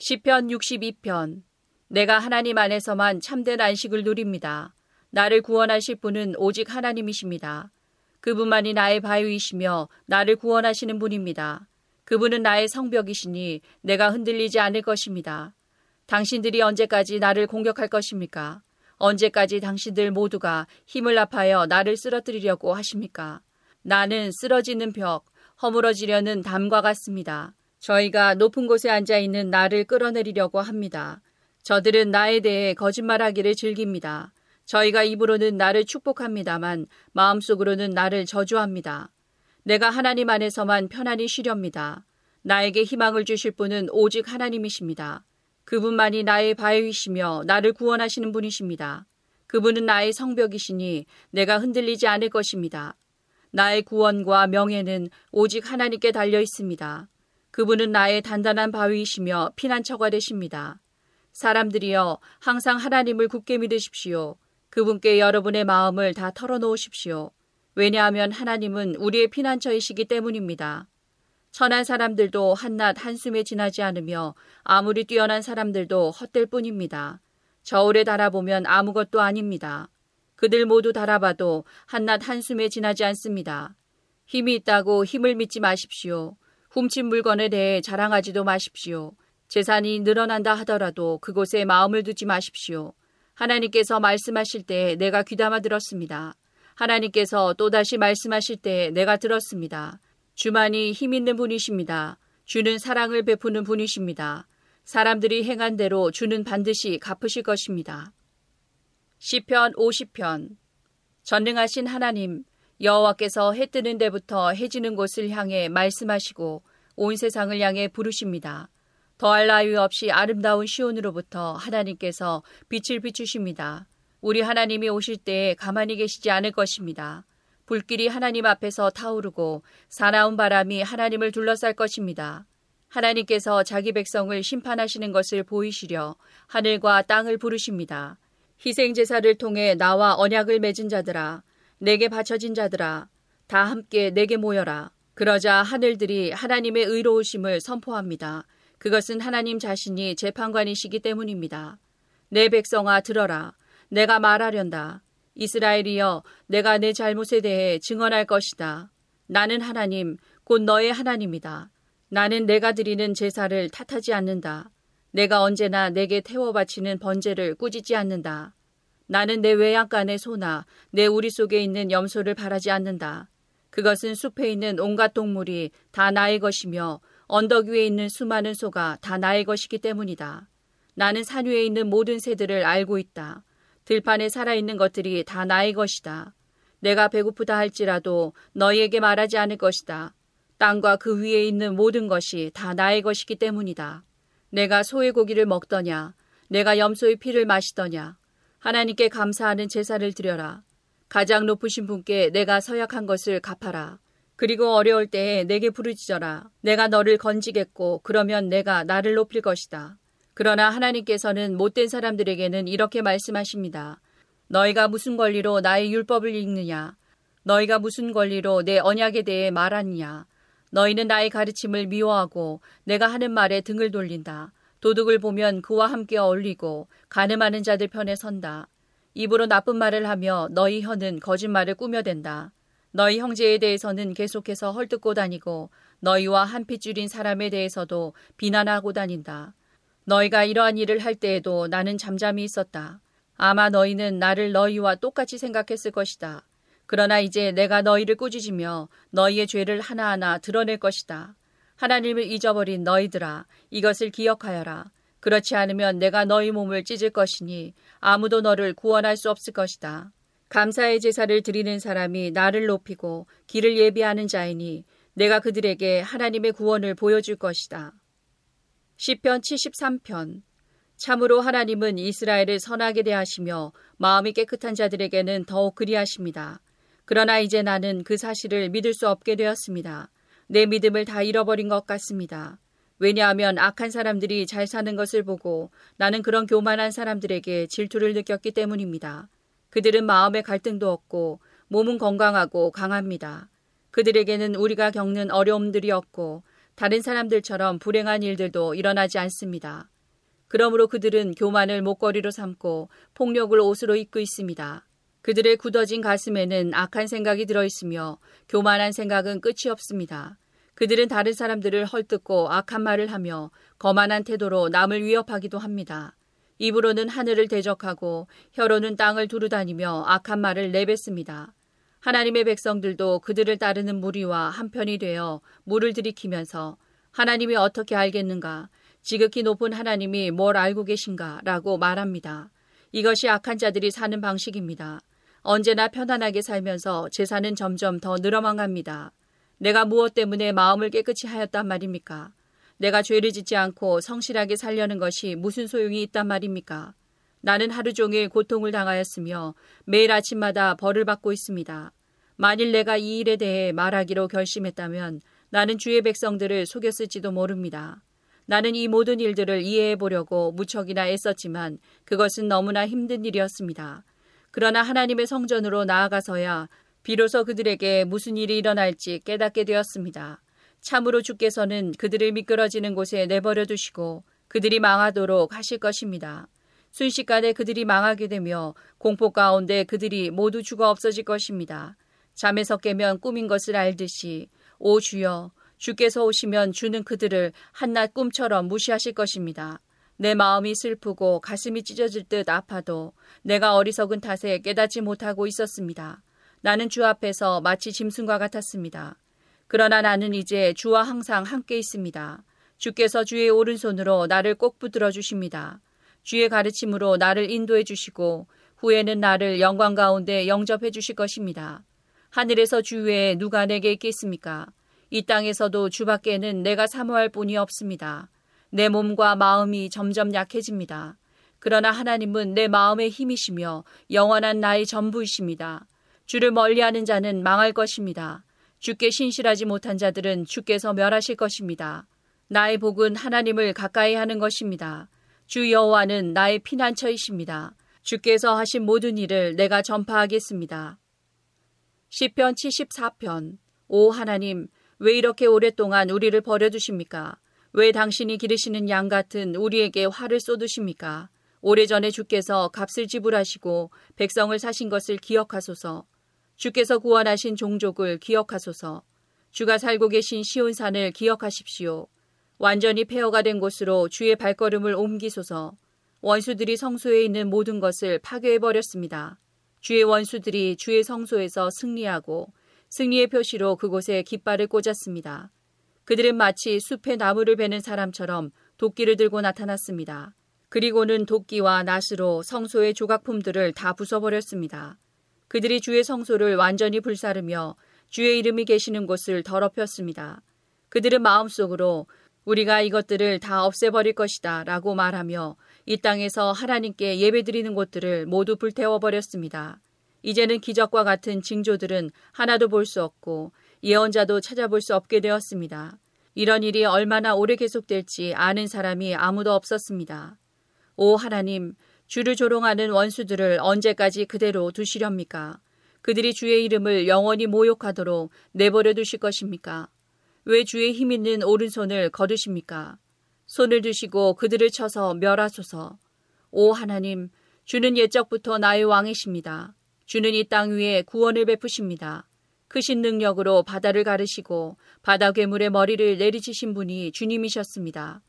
시편 62편 내가 하나님 안에서만 참된 안식을 누립니다. 나를 구원하실 분은 오직 하나님이십니다. 그분만이 나의 바위이시며 나를 구원하시는 분입니다. 그분은 나의 성벽이시니 내가 흔들리지 않을 것입니다. 당신들이 언제까지 나를 공격할 것입니까? 언제까지 당신들 모두가 힘을 합하여 나를 쓰러뜨리려고 하십니까? 나는 쓰러지는 벽, 허물어지려는 담과 같습니다. 저희가 높은 곳에 앉아 있는 나를 끌어내리려고 합니다. 저들은 나에 대해 거짓말하기를 즐깁니다. 저희가 입으로는 나를 축복합니다만 마음속으로는 나를 저주합니다. 내가 하나님 안에서만 편안히 쉬렵니다. 나에게 희망을 주실 분은 오직 하나님이십니다. 그분만이 나의 바위이시며 나를 구원하시는 분이십니다. 그분은 나의 성벽이시니 내가 흔들리지 않을 것입니다. 나의 구원과 명예는 오직 하나님께 달려 있습니다. 그분은 나의 단단한 바위이시며 피난처가 되십니다. 사람들이여 항상 하나님을 굳게 믿으십시오. 그분께 여러분의 마음을 다 털어놓으십시오. 왜냐하면 하나님은 우리의 피난처이시기 때문입니다. 천한 사람들도 한낮 한숨에 지나지 않으며 아무리 뛰어난 사람들도 헛될 뿐입니다. 저울에 달아보면 아무것도 아닙니다. 그들 모두 달아봐도 한낮 한숨에 지나지 않습니다. 힘이 있다고 힘을 믿지 마십시오. 훔친 물건에 대해 자랑하지도 마십시오. 재산이 늘어난다 하더라도 그곳에 마음을 두지 마십시오. 하나님께서 말씀하실 때 내가 귀담아 들었습니다. 하나님께서 또다시 말씀하실 때 내가 들었습니다. 주만이 힘 있는 분이십니다. 주는 사랑을 베푸는 분이십니다. 사람들이 행한 대로 주는 반드시 갚으실 것입니다. 시편 50편 전능하신 하나님 여호와께서 해 뜨는 데부터 해 지는 곳을 향해 말씀하시고 온 세상을 향해 부르십니다. 더할 나위 없이 아름다운 시온으로부터 하나님께서 빛을 비추십니다. 우리 하나님이 오실 때에 가만히 계시지 않을 것입니다. 불길이 하나님 앞에서 타오르고 사나운 바람이 하나님을 둘러쌀 것입니다. 하나님께서 자기 백성을 심판하시는 것을 보이시려 하늘과 땅을 부르십니다. 희생 제사를 통해 나와 언약을 맺은 자들아 내게 바쳐진 자들아 다 함께 내게 모여라. 그러자 하늘들이 하나님의 의로우심을 선포합니다. 그것은 하나님 자신이 재판관이시기 때문입니다. 내 백성아 들어라. 내가 말하련다. 이스라엘이여 내가 내 잘못에 대해 증언할 것이다. 나는 하나님 곧 너의 하나님이다. 나는 내가 드리는 제사를 탓하지 않는다. 내가 언제나 내게 태워 바치는 번제를 꾸짖지 않는다. 나는 내 외양간의 소나 내 우리 속에 있는 염소를 바라지 않는다. 그것은 숲에 있는 온갖 동물이 다 나의 것이며 언덕 위에 있는 수많은 소가 다 나의 것이기 때문이다. 나는 산 위에 있는 모든 새들을 알고 있다. 들판에 살아있는 것들이 다 나의 것이다. 내가 배고프다 할지라도 너희에게 말하지 않을 것이다. 땅과 그 위에 있는 모든 것이 다 나의 것이기 때문이다. 내가 소의 고기를 먹더냐? 내가 염소의 피를 마시더냐? 하나님께 감사하는 제사를 드려라. 가장 높으신 분께 내가 서약한 것을 갚아라. 그리고 어려울 때에 내게 부르짖어라. 내가 너를 건지겠고 그러면 내가 나를 높일 것이다. 그러나 하나님께서는 못된 사람들에게는 이렇게 말씀하십니다. 너희가 무슨 권리로 나의 율법을 읽느냐? 너희가 무슨 권리로 내 언약에 대해 말하느냐? 너희는 나의 가르침을 미워하고 내가 하는 말에 등을 돌린다. 도둑을 보면 그와 함께 어울리고 가늠하는 자들 편에 선다. 입으로 나쁜 말을 하며 너희 혀는 거짓말을 꾸며댄다. 너희 형제에 대해서는 계속해서 헐뜯고 다니고 너희와 한 핏줄인 사람에 대해서도 비난하고 다닌다. 너희가 이러한 일을 할 때에도 나는 잠잠히 있었다. 아마 너희는 나를 너희와 똑같이 생각했을 것이다. 그러나 이제 내가 너희를 꾸짖으며 너희의 죄를 하나하나 드러낼 것이다. 하나님을 잊어버린 너희들아 이것을 기억하여라. 그렇지 않으면 내가 너희 몸을 찢을 것이니 아무도 너를 구원할 수 없을 것이다. 감사의 제사를 드리는 사람이 나를 높이고 길을 예비하는 자이니 내가 그들에게 하나님의 구원을 보여줄 것이다. 시편 73편 참으로 하나님은 이스라엘을 선하게 대하시며 마음이 깨끗한 자들에게는 더욱 그리하십니다. 그러나 이제 나는 그 사실을 믿을 수 없게 되었습니다. 내 믿음을 다 잃어버린 것 같습니다. 왜냐하면 악한 사람들이 잘 사는 것을 보고 나는 그런 교만한 사람들에게 질투를 느꼈기 때문입니다. 그들은 마음의 갈등도 없고 몸은 건강하고 강합니다. 그들에게는 우리가 겪는 어려움들이 없고 다른 사람들처럼 불행한 일들도 일어나지 않습니다. 그러므로 그들은 교만을 목걸이로 삼고 폭력을 옷으로 입고 있습니다. 그들의 굳어진 가슴에는 악한 생각이 들어 있으며 교만한 생각은 끝이 없습니다. 그들은 다른 사람들을 헐뜯고 악한 말을 하며 거만한 태도로 남을 위협하기도 합니다. 입으로는 하늘을 대적하고 혀로는 땅을 두루다니며 악한 말을 내뱉습니다. 하나님의 백성들도 그들을 따르는 무리와 한편이 되어 물을 들이키면서 하나님이 어떻게 알겠는가? 지극히 높은 하나님이 뭘 알고 계신가? 라고 말합니다. 이것이 악한 자들이 사는 방식입니다. 언제나 편안하게 살면서 재산은 점점 더 늘어만 갑니다. 내가 무엇 때문에 마음을 깨끗이 하였단 말입니까? 내가 죄를 짓지 않고 성실하게 살려는 것이 무슨 소용이 있단 말입니까? 나는 하루 종일 고통을 당하였으며 매일 아침마다 벌을 받고 있습니다. 만일 내가 이 일에 대해 말하기로 결심했다면 나는 주의 백성들을 속였을지도 모릅니다. 나는 이 모든 일들을 이해해 보려고 무척이나 애썼지만 그것은 너무나 힘든 일이었습니다. 그러나 하나님의 성전으로 나아가서야 비로소 그들에게 무슨 일이 일어날지 깨닫게 되었습니다. 참으로 주께서는 그들을 미끄러지는 곳에 내버려 두시고 그들이 망하도록 하실 것입니다. 순식간에 그들이 망하게 되며 공포 가운데 그들이 모두 죽어 없어질 것입니다. 잠에서 깨면 꿈인 것을 알듯이 오 주여 주께서 오시면 주는 그들을 한낱 꿈처럼 무시하실 것입니다. 내 마음이 슬프고 가슴이 찢어질 듯 아파도 내가 어리석은 탓에 깨닫지 못하고 있었습니다. 나는 주 앞에서 마치 짐승과 같았습니다. 그러나 나는 이제 주와 항상 함께 있습니다. 주께서 주의 오른손으로 나를 꼭 붙들어 주십니다. 주의 가르침으로 나를 인도해 주시고 후에는 나를 영광 가운데 영접해 주실 것입니다. 하늘에서 주 외에 누가 내게 있겠습니까? 이 땅에서도 주밖에는 내가 사모할 뿐이 없습니다. 내 몸과 마음이 점점 약해집니다. 그러나 하나님은 내 마음의 힘이시며 영원한 나의 전부이십니다. 주를 멀리하는 자는 망할 것입니다. 주께 신실하지 못한 자들은 주께서 멸하실 것입니다. 나의 복은 하나님을 가까이 하는 것입니다. 주 여호와는 나의 피난처이십니다. 주께서 하신 모든 일을 내가 전파하겠습니다. 시편 74편 오 하나님 왜 이렇게 오랫동안 우리를 버려두십니까? 왜 당신이 기르시는 양 같은 우리에게 화를 쏟으십니까? 오래전에 주께서 값을 지불하시고 백성을 사신 것을 기억하소서. 주께서 구원하신 종족을 기억하소서. 주가 살고 계신 시온산을 기억하십시오. 완전히 폐허가 된 곳으로 주의 발걸음을 옮기소서. 원수들이 성소에 있는 모든 것을 파괴해버렸습니다. 주의 원수들이 주의 성소에서 승리하고 승리의 표시로 그곳에 깃발을 꽂았습니다. 그들은 마치 숲에 나무를 베는 사람처럼 도끼를 들고 나타났습니다. 그리고는 도끼와 낫으로 성소의 조각품들을 다 부숴버렸습니다. 그들이 주의 성소를 완전히 불사르며 주의 이름이 계시는 곳을 더럽혔습니다. 그들은 마음속으로 우리가 이것들을 다 없애버릴 것이다 라고 말하며 이 땅에서 하나님께 예배드리는 곳들을 모두 불태워버렸습니다. 이제는 기적과 같은 징조들은 하나도 볼 수 없고 예언자도 찾아볼 수 없게 되었습니다. 이런 일이 얼마나 오래 계속될지 아는 사람이 아무도 없었습니다. 오 하나님, 주를 조롱하는 원수들을 언제까지 그대로 두시렵니까? 그들이 주의 이름을 영원히 모욕하도록 내버려 두실 것입니까? 왜 주의 힘 있는 오른손을 거두십니까? 손을 드시고 그들을 쳐서 멸하소서. 오 하나님, 주는 옛적부터 나의 왕이십니다. 주는 이 땅 위에 구원을 베푸십니다. 크신 능력으로 바다를 가르시고 바다 괴물의 머리를 내리치신 분이 주님이셨습니다.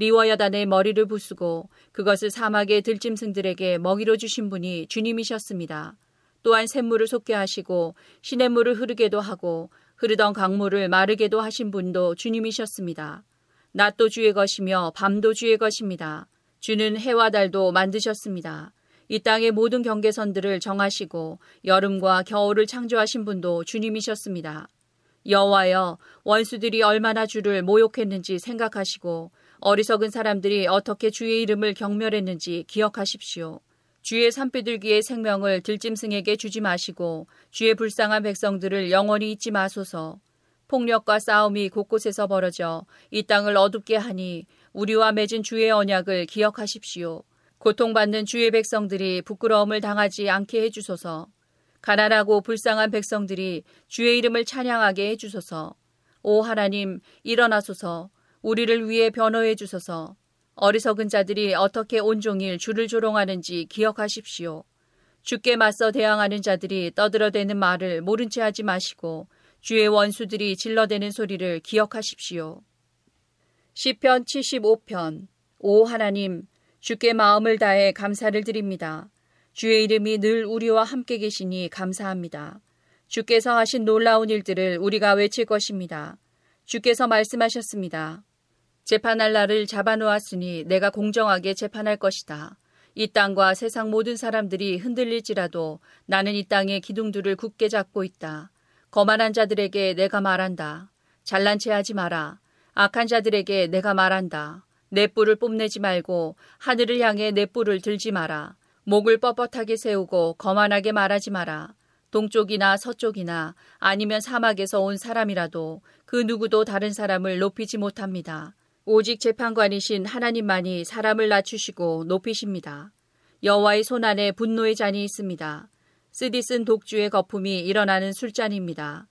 리워여단의 머리를 부수고 그것을 사막의 들짐승들에게 먹이로 주신 분이 주님이셨습니다. 또한 샘물을 솟게 하시고 시냇물을 흐르게도 하고 흐르던 강물을 마르게도 하신 분도 주님이셨습니다. 낮도 주의 것이며 밤도 주의 것입니다. 주는 해와 달도 만드셨습니다. 이 땅의 모든 경계선들을 정하시고 여름과 겨울을 창조하신 분도 주님이셨습니다. 여호와여 원수들이 얼마나 주를 모욕했는지 생각하시고 어리석은 사람들이 어떻게 주의 이름을 경멸했는지 기억하십시오. 주의 산비둘기의 생명을 들짐승에게 주지 마시고 주의 불쌍한 백성들을 영원히 잊지 마소서. 폭력과 싸움이 곳곳에서 벌어져 이 땅을 어둡게 하니 우리와 맺은 주의 언약을 기억하십시오. 고통받는 주의 백성들이 부끄러움을 당하지 않게 해주소서. 가난하고 불쌍한 백성들이 주의 이름을 찬양하게 해주소서. 오 하나님, 일어나소서. 우리를 위해 변호해 주소서. 어리석은 자들이 어떻게 온종일 주를 조롱하는지 기억하십시오. 주께 맞서 대항하는 자들이 떠들어대는 말을 모른 채 하지 마시고 주의 원수들이 질러대는 소리를 기억하십시오. 시편 75편 오 하나님 주께 마음을 다해 감사를 드립니다. 주의 이름이 늘 우리와 함께 계시니 감사합니다. 주께서 하신 놀라운 일들을 우리가 외칠 것입니다. 주께서 말씀하셨습니다. 재판할 날을 잡아놓았으니 내가 공정하게 재판할 것이다. 이 땅과 세상 모든 사람들이 흔들릴지라도 나는 이 땅의 기둥들을 굳게 잡고 있다. 거만한 자들에게 내가 말한다. 잘난 체 하지 마라. 악한 자들에게 내가 말한다. 내 뿔을 뽐내지 말고 하늘을 향해 내 뿔을 들지 마라. 목을 뻣뻣하게 세우고 거만하게 말하지 마라. 동쪽이나 서쪽이나 아니면 사막에서 온 사람이라도 그 누구도 다른 사람을 높이지 못합니다. 오직 재판관이신 하나님만이 사람을 낮추시고 높이십니다. 여호와의 손 안에 분노의 잔이 있습니다. 쓰디쓴 독주의 거품이 일어나는 술잔입니다.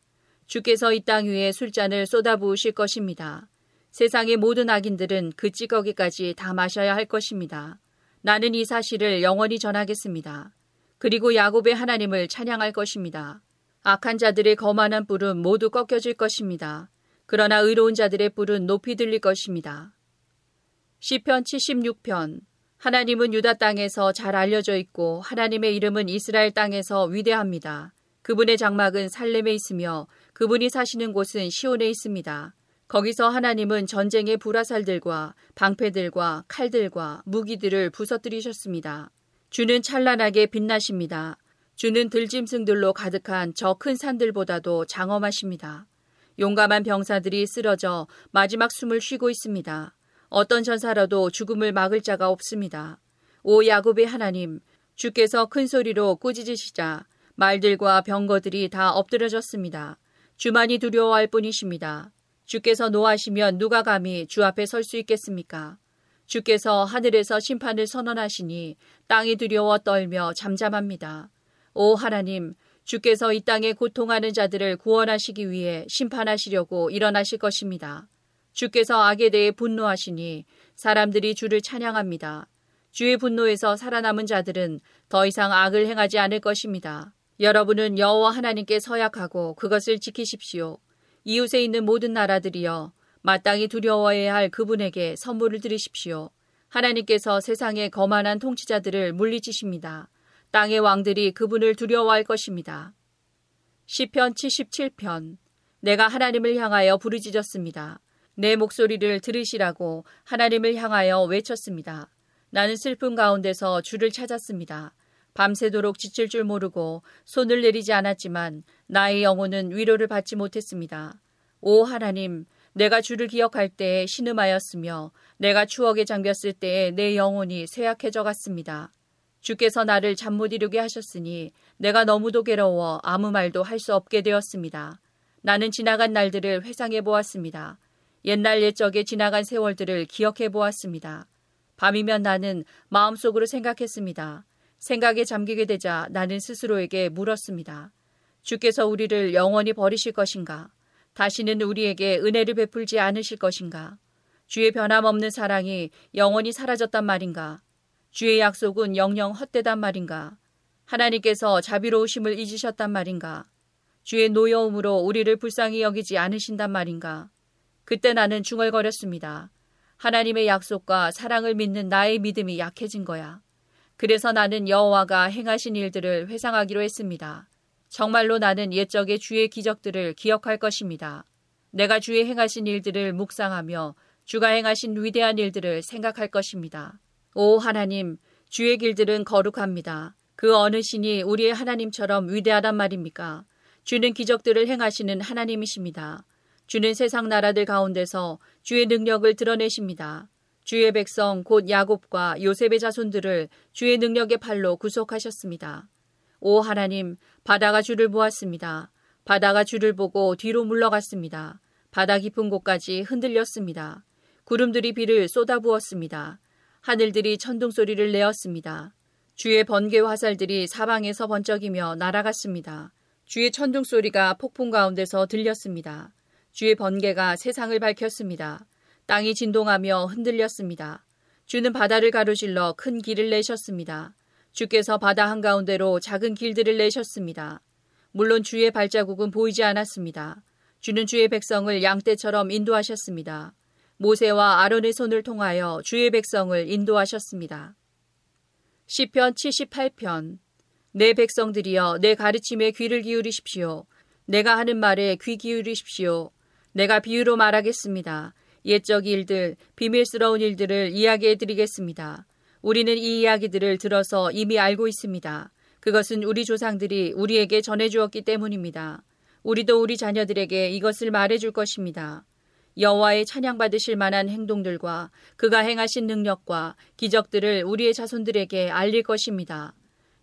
주께서 이 땅 위에 술잔을 쏟아부으실 것입니다. 세상의 모든 악인들은 그 찌꺼기까지 다 마셔야 할 것입니다. 나는 이 사실을 영원히 전하겠습니다. 그리고 야곱의 하나님을 찬양할 것입니다. 악한 자들의 거만한 뿔은 모두 꺾여질 것입니다. 그러나 의로운 자들의 뿔은 높이 들릴 것입니다. 시편 76편 하나님은 유다 땅에서 잘 알려져 있고 하나님의 이름은 이스라엘 땅에서 위대합니다. 그분의 장막은 살렘에 있으며 그분이 사시는 곳은 시온에 있습니다. 거기서 하나님은 전쟁의 불화살들과 방패들과 칼들과 무기들을 부서뜨리셨습니다. 주는 찬란하게 빛나십니다. 주는 들짐승들로 가득한 저 큰 산들보다도 장엄하십니다. 용감한 병사들이 쓰러져 마지막 숨을 쉬고 있습니다. 어떤 전사라도 죽음을 막을 자가 없습니다. 오 야곱의 하나님, 주께서 큰 소리로 꾸짖으시자 말들과 병거들이 다 엎드려졌습니다. 주만이 두려워할 뿐이십니다. 주께서 노하시면 누가 감히 주 앞에 설 수 있겠습니까? 주께서 하늘에서 심판을 선언하시니 땅이 두려워 떨며 잠잠합니다. 오 하나님, 주께서 이 땅에 고통하는 자들을 구원하시기 위해 심판하시려고 일어나실 것입니다. 주께서 악에 대해 분노하시니 사람들이 주를 찬양합니다. 주의 분노에서 살아남은 자들은 더 이상 악을 행하지 않을 것입니다. 여러분은 여호와 하나님께 서약하고 그것을 지키십시오. 이웃에 있는 모든 나라들이여 마땅히 두려워해야 할 그분에게 선물을 드리십시오. 하나님께서 세상의 거만한 통치자들을 물리치십니다. 땅의 왕들이 그분을 두려워할 것입니다. 시편 77편 내가 하나님을 향하여 부르짖었습니다. 내 목소리를 들으시라고 하나님을 향하여 외쳤습니다. 나는 슬픔 가운데서 주를 찾았습니다. 밤새도록 지칠 줄 모르고 손을 내리지 않았지만 나의 영혼은 위로를 받지 못했습니다. 오 하나님, 내가 주를 기억할 때에 신음하였으며 내가 추억에 잠겼을 때에 내 영혼이 쇠약해져 갔습니다. 주께서 나를 잠 못 이루게 하셨으니 내가 너무도 괴로워 아무 말도 할 수 없게 되었습니다. 나는 지나간 날들을 회상해 보았습니다. 옛날 옛적에 지나간 세월들을 기억해 보았습니다. 밤이면 나는 마음속으로 생각했습니다. 생각에 잠기게 되자 나는 스스로에게 물었습니다. 주께서 우리를 영원히 버리실 것인가? 다시는 우리에게 은혜를 베풀지 않으실 것인가? 주의 변함없는 사랑이 영원히 사라졌단 말인가? 주의 약속은 영영 헛되단 말인가? 하나님께서 자비로우심을 잊으셨단 말인가? 주의 노여움으로 우리를 불쌍히 여기지 않으신단 말인가? 그때 나는 중얼거렸습니다. 하나님의 약속과 사랑을 믿는 나의 믿음이 약해진 거야. 그래서 나는 여호와가 행하신 일들을 회상하기로 했습니다. 정말로 나는 옛적의 주의 기적들을 기억할 것입니다. 내가 주의 행하신 일들을 묵상하며 주가 행하신 위대한 일들을 생각할 것입니다. 오 하나님, 주의 길들은 거룩합니다. 그 어느 신이 우리의 하나님처럼 위대하단 말입니까? 주는 기적들을 행하시는 하나님이십니다. 주는 세상 나라들 가운데서 주의 능력을 드러내십니다. 주의 백성 곧 야곱과 요셉의 자손들을 주의 능력의 팔로 구속하셨습니다. 오 하나님, 바다가 주를 보았습니다. 바다가 주를 보고 뒤로 물러갔습니다. 바다 깊은 곳까지 흔들렸습니다. 구름들이 비를 쏟아부었습니다. 하늘들이 천둥 소리를 내었습니다. 주의 번개 화살들이 사방에서 번쩍이며 날아갔습니다. 주의 천둥 소리가 폭풍 가운데서 들렸습니다. 주의 번개가 세상을 밝혔습니다. 땅이 진동하며 흔들렸습니다. 주는 바다를 가로질러 큰 길을 내셨습니다. 주께서 바다 한가운데로 작은 길들을 내셨습니다. 물론 주의 발자국은 보이지 않았습니다. 주는 주의 백성을 양떼처럼 인도하셨습니다. 모세와 아론의 손을 통하여 주의 백성을 인도하셨습니다. 시편 78편 내 백성들이여 내 가르침에 귀를 기울이십시오. 내가 하는 말에 귀 기울이십시오. 내가 비유로 말하겠습니다. 옛적 일들, 비밀스러운 일들을 이야기해 드리겠습니다. 우리는 이 이야기들을 들어서 이미 알고 있습니다. 그것은 우리 조상들이 우리에게 전해 주었기 때문입니다. 우리도 우리 자녀들에게 이것을 말해 줄 것입니다. 여호와의 찬양받으실 만한 행동들과 그가 행하신 능력과 기적들을 우리의 자손들에게 알릴 것입니다.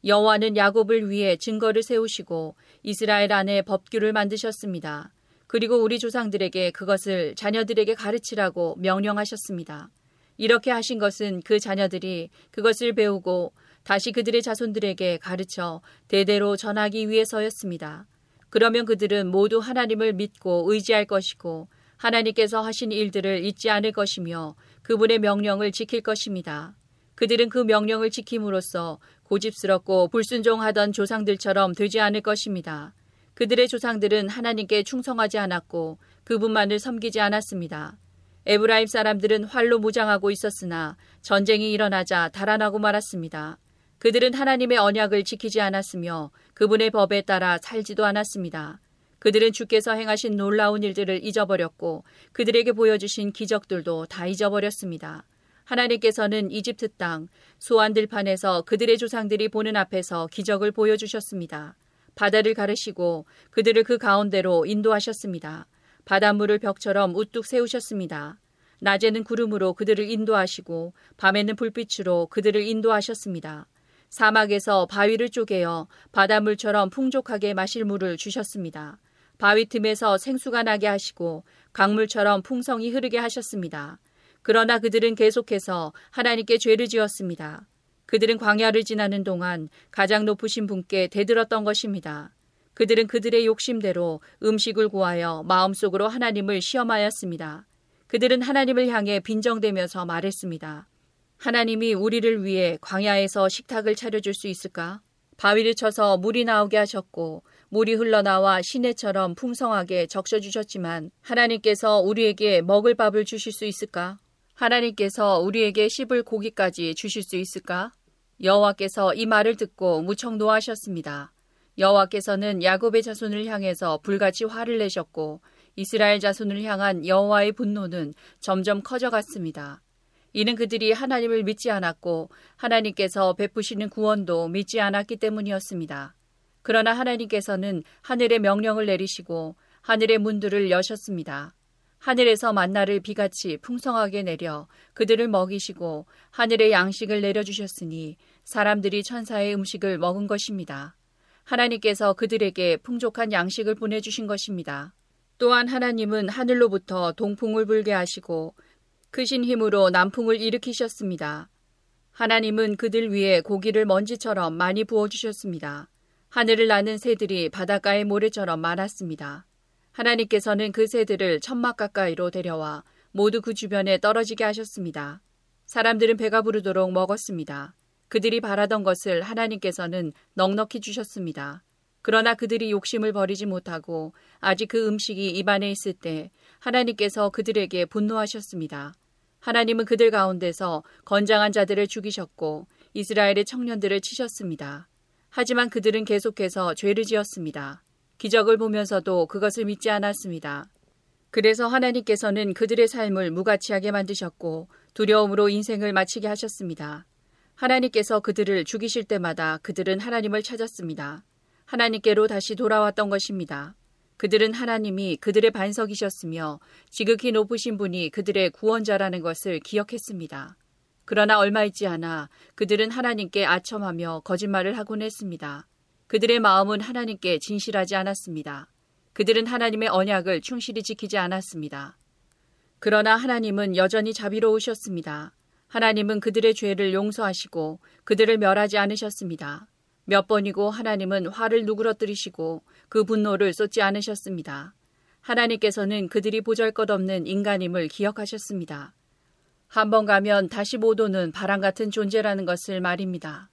여호와는 야곱을 위해 증거를 세우시고 이스라엘 안에 법규를 만드셨습니다. 그리고 우리 조상들에게 그것을 자녀들에게 가르치라고 명령하셨습니다. 이렇게 하신 것은 그 자녀들이 그것을 배우고 다시 그들의 자손들에게 가르쳐 대대로 전하기 위해서였습니다. 그러면 그들은 모두 하나님을 믿고 의지할 것이고 하나님께서 하신 일들을 잊지 않을 것이며 그분의 명령을 지킬 것입니다. 그들은 그 명령을 지킴으로써 고집스럽고 불순종하던 조상들처럼 되지 않을 것입니다. 그들의 조상들은 하나님께 충성하지 않았고 그분만을 섬기지 않았습니다. 에브라임 사람들은 활로 무장하고 있었으나 전쟁이 일어나자 달아나고 말았습니다. 그들은 하나님의 언약을 지키지 않았으며 그분의 법에 따라 살지도 않았습니다. 그들은 주께서 행하신 놀라운 일들을 잊어버렸고 그들에게 보여주신 기적들도 다 잊어버렸습니다. 하나님께서는 이집트 땅 소안 들판에서 그들의 조상들이 보는 앞에서 기적을 보여주셨습니다. 바다를 가르시고 그들을 그 가운데로 인도하셨습니다. 바닷물을 벽처럼 우뚝 세우셨습니다. 낮에는 구름으로 그들을 인도하시고 밤에는 불빛으로 그들을 인도하셨습니다. 사막에서 바위를 쪼개어 바닷물처럼 풍족하게 마실 물을 주셨습니다. 바위 틈에서 생수가 나게 하시고 강물처럼 풍성히 흐르게 하셨습니다. 그러나 그들은 계속해서 하나님께 죄를 지었습니다. 그들은 광야를 지나는 동안 가장 높으신 분께 대들었던 것입니다. 그들은 그들의 욕심대로 음식을 구하여 마음속으로 하나님을 시험하였습니다. 그들은 하나님을 향해 빈정대면서 말했습니다. 하나님이 우리를 위해 광야에서 식탁을 차려줄 수 있을까? 바위를 쳐서 물이 나오게 하셨고 물이 흘러나와 시내처럼 풍성하게 적셔주셨지만 하나님께서 우리에게 먹을 밥을 주실 수 있을까? 하나님께서 우리에게 씹을 고기까지 주실 수 있을까? 여호와께서 이 말을 듣고 무척 노하셨습니다. 여호와께서는 야곱의 자손을 향해서 불같이 화를 내셨고 이스라엘 자손을 향한 여호와의 분노는 점점 커져갔습니다. 이는 그들이 하나님을 믿지 않았고 하나님께서 베푸시는 구원도 믿지 않았기 때문이었습니다. 그러나 하나님께서는 하늘의 명령을 내리시고 하늘의 문들을 여셨습니다. 하늘에서 만나를 비같이 풍성하게 내려 그들을 먹이시고 하늘의 양식을 내려주셨으니 사람들이 천사의 음식을 먹은 것입니다. 하나님께서 그들에게 풍족한 양식을 보내주신 것입니다. 또한 하나님은 하늘로부터 동풍을 불게 하시고 크신 힘으로 남풍을 일으키셨습니다. 하나님은 그들 위에 고기를 먼지처럼 많이 부어주셨습니다. 하늘을 나는 새들이 바닷가의 모래처럼 많았습니다. 하나님께서는 그 새들을 천막 가까이로 데려와 모두 그 주변에 떨어지게 하셨습니다. 사람들은 배가 부르도록 먹었습니다. 그들이 바라던 것을 하나님께서는 넉넉히 주셨습니다. 그러나 그들이 욕심을 버리지 못하고 아직 그 음식이 입안에 있을 때 하나님께서 그들에게 분노하셨습니다. 하나님은 그들 가운데서 건장한 자들을 죽이셨고 이스라엘의 청년들을 치셨습니다. 하지만 그들은 계속해서 죄를 지었습니다. 기적을 보면서도 그것을 믿지 않았습니다. 그래서 하나님께서는 그들의 삶을 무가치하게 만드셨고 두려움으로 인생을 마치게 하셨습니다. 하나님께서 그들을 죽이실 때마다 그들은 하나님을 찾았습니다. 하나님께로 다시 돌아왔던 것입니다. 그들은 하나님이 그들의 반석이셨으며 지극히 높으신 분이 그들의 구원자라는 것을 기억했습니다. 그러나 얼마 있지 않아 그들은 하나님께 아첨하며 거짓말을 하곤 했습니다. 그들의 마음은 하나님께 진실하지 않았습니다. 그들은 하나님의 언약을 충실히 지키지 않았습니다. 그러나 하나님은 여전히 자비로우셨습니다. 하나님은 그들의 죄를 용서하시고 그들을 멸하지 않으셨습니다. 몇 번이고 하나님은 화를 누그러뜨리시고 그 분노를 쏟지 않으셨습니다. 하나님께서는 그들이 보잘 것 없는 인간임을 기억하셨습니다. 한번 가면 다시 못 오는 바람 같은 존재라는 것을 말입니다.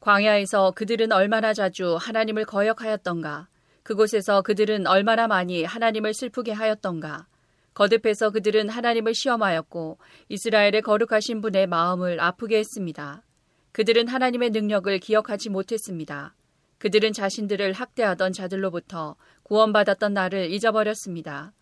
광야에서 그들은 얼마나 자주 하나님을 거역하였던가, 그곳에서 그들은 얼마나 많이 하나님을 슬프게 하였던가, 거듭해서 그들은 하나님을 시험하였고 이스라엘의 거룩하신 분의 마음을 아프게 했습니다. 그들은 하나님의 능력을 기억하지 못했습니다. 그들은 자신들을 학대하던 자들로부터 구원받았던 날을 잊어버렸습니다.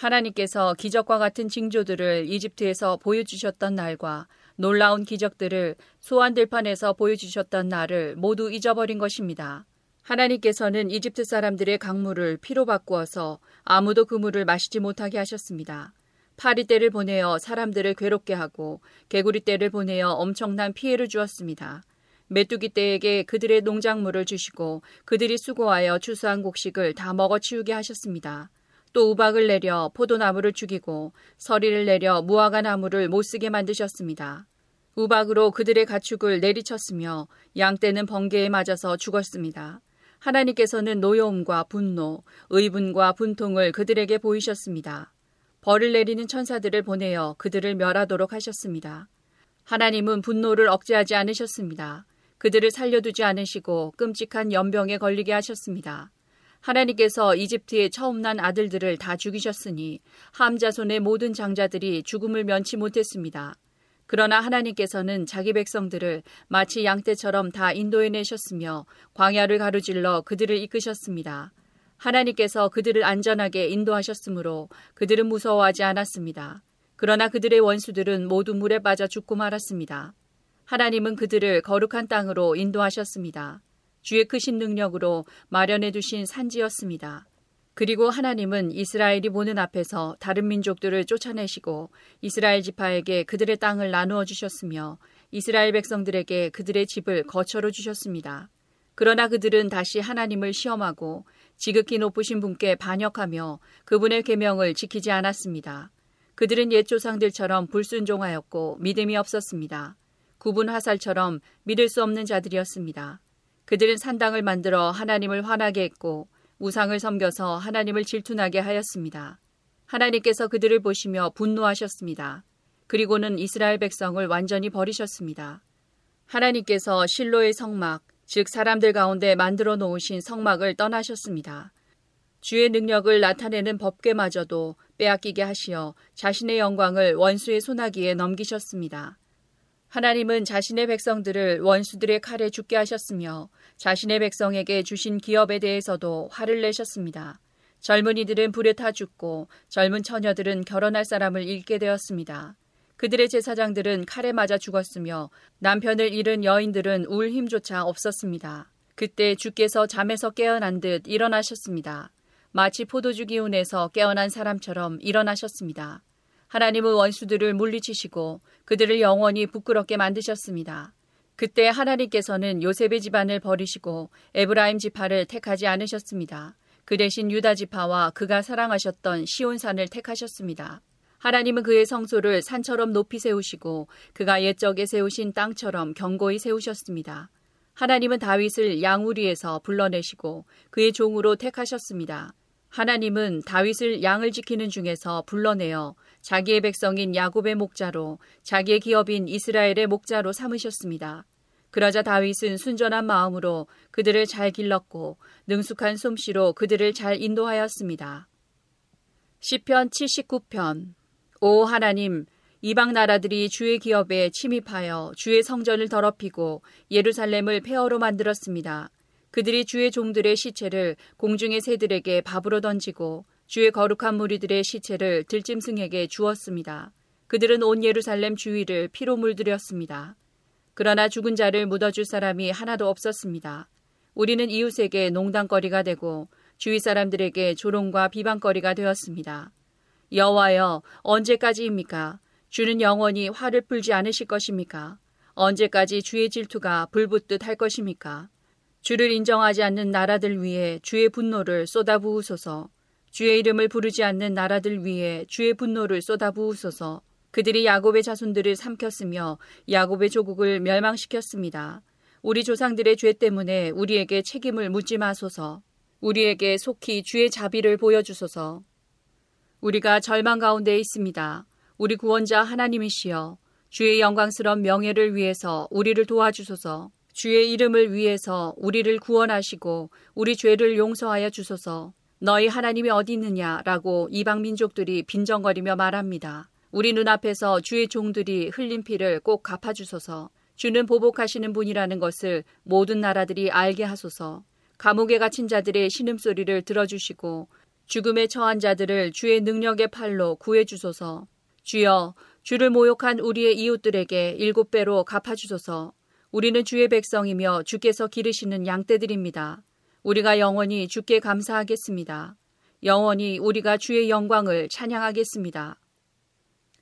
하나님께서 기적과 같은 징조들을 이집트에서 보여주셨던 날과 놀라운 기적들을 소환들판에서 보여주셨던 날을 모두 잊어버린 것입니다. 하나님께서는 이집트 사람들의 강물을 피로 바꾸어서 아무도 그 물을 마시지 못하게 하셨습니다. 파리 떼를 보내어 사람들을 괴롭게 하고 개구리 떼를 보내어 엄청난 피해를 주었습니다. 메뚜기 떼에게 그들의 농작물을 주시고 그들이 수고하여 추수한 곡식을 다 먹어치우게 하셨습니다. 또 우박을 내려 포도나무를 죽이고 서리를 내려 무화과 나무를 못쓰게 만드셨습니다. 우박으로 그들의 가축을 내리쳤으며 양떼는 번개에 맞아서 죽었습니다. 하나님께서는 노여움과 분노, 의분과 분통을 그들에게 보이셨습니다. 벌을 내리는 천사들을 보내어 그들을 멸하도록 하셨습니다. 하나님은 분노를 억제하지 않으셨습니다. 그들을 살려두지 않으시고 끔찍한 연병에 걸리게 하셨습니다. 하나님께서 이집트에 처음 난 아들들을 다 죽이셨으니 함자손의 모든 장자들이 죽음을 면치 못했습니다. 그러나 하나님께서는 자기 백성들을 마치 양떼처럼 다 인도해내셨으며 광야를 가로질러 그들을 이끄셨습니다. 하나님께서 그들을 안전하게 인도하셨으므로 그들은 무서워하지 않았습니다. 그러나 그들의 원수들은 모두 물에 빠져 죽고 말았습니다. 하나님은 그들을 거룩한 땅으로 인도하셨습니다. 주의 크신 능력으로 마련해 두신 산지였습니다. 그리고 하나님은 이스라엘이 보는 앞에서 다른 민족들을 쫓아내시고 이스라엘 지파에게 그들의 땅을 나누어 주셨으며 이스라엘 백성들에게 그들의 집을 거처로 주셨습니다. 그러나 그들은 다시 하나님을 시험하고 지극히 높으신 분께 반역하며 그분의 계명을 지키지 않았습니다. 그들은 옛 조상들처럼 불순종하였고 믿음이 없었습니다. 구분 화살처럼 믿을 수 없는 자들이었습니다. 그들은 산당을 만들어 하나님을 화나게 했고 우상을 섬겨서 하나님을 질투나게 하였습니다. 하나님께서 그들을 보시며 분노하셨습니다. 그리고는 이스라엘 백성을 완전히 버리셨습니다. 하나님께서 실로의 성막, 즉 사람들 가운데 만들어 놓으신 성막을 떠나셨습니다. 주의 능력을 나타내는 법궤마저도 빼앗기게 하시어 자신의 영광을 원수의 손아귀에 넘기셨습니다. 하나님은 자신의 백성들을 원수들의 칼에 죽게 하셨으며 자신의 백성에게 주신 기업에 대해서도 화를 내셨습니다. 젊은이들은 불에 타 죽고 젊은 처녀들은 결혼할 사람을 잃게 되었습니다. 그들의 제사장들은 칼에 맞아 죽었으며 남편을 잃은 여인들은 울 힘조차 없었습니다. 그때 주께서 잠에서 깨어난 듯 일어나셨습니다. 마치 포도주 기운에서 깨어난 사람처럼 일어나셨습니다. 하나님은 원수들을 물리치시고 그들을 영원히 부끄럽게 만드셨습니다. 그때 하나님께서는 요셉의 집안을 버리시고 에브라임 지파를 택하지 않으셨습니다. 그 대신 유다 지파와 그가 사랑하셨던 시온산을 택하셨습니다. 하나님은 그의 성소를 산처럼 높이 세우시고 그가 옛적에 세우신 땅처럼 견고히 세우셨습니다. 하나님은 다윗을 양우리에서 불러내시고 그의 종으로 택하셨습니다. 하나님은 다윗을 양을 지키는 중에서 불러내어 자기의 백성인 야곱의 목자로 자기의 기업인 이스라엘의 목자로 삼으셨습니다. 그러자 다윗은 순전한 마음으로 그들을 잘 길렀고 능숙한 솜씨로 그들을 잘 인도하였습니다. 시편 79편 오 하나님 이방 나라들이 주의 기업에 침입하여 주의 성전을 더럽히고 예루살렘을 폐허로 만들었습니다. 그들이 주의 종들의 시체를 공중의 새들에게 밥으로 던지고 주의 거룩한 무리들의 시체를 들짐승에게 주었습니다. 그들은 온 예루살렘 주위를 피로 물들였습니다. 그러나 죽은 자를 묻어줄 사람이 하나도 없었습니다. 우리는 이웃에게 농담거리가 되고 주위 사람들에게 조롱과 비방거리가 되었습니다. 여호와여 언제까지입니까? 주는 영원히 화를 풀지 않으실 것입니까? 언제까지 주의 질투가 불붙듯 할 것입니까? 주를 인정하지 않는 나라들 위에 주의 분노를 쏟아부으소서. 주의 이름을 부르지 않는 나라들 위에 주의 분노를 쏟아부으소서. 그들이 야곱의 자손들을 삼켰으며 야곱의 조국을 멸망시켰습니다. 우리 조상들의 죄 때문에 우리에게 책임을 묻지 마소서. 우리에게 속히 주의 자비를 보여주소서. 우리가 절망 가운데 있습니다. 우리 구원자 하나님이시여 주의 영광스러운 명예를 위해서 우리를 도와주소서. 주의 이름을 위해서 우리를 구원하시고 우리 죄를 용서하여 주소서. 너희 하나님이 어디 있느냐라고 이방 민족들이 빈정거리며 말합니다. 우리 눈앞에서 주의 종들이 흘린 피를 꼭 갚아 주소서. 주는 보복하시는 분이라는 것을 모든 나라들이 알게 하소서. 감옥에 갇힌 자들의 신음소리를 들어주시고 죽음에 처한 자들을 주의 능력의 팔로 구해주소서. 주여, 주를 모욕한 우리의 이웃들에게 일곱 배로 갚아주소서. 우리는 주의 백성이며 주께서 기르시는 양떼들입니다. 우리가 영원히 주께 감사하겠습니다. 영원히 우리가 주의 영광을 찬양하겠습니다.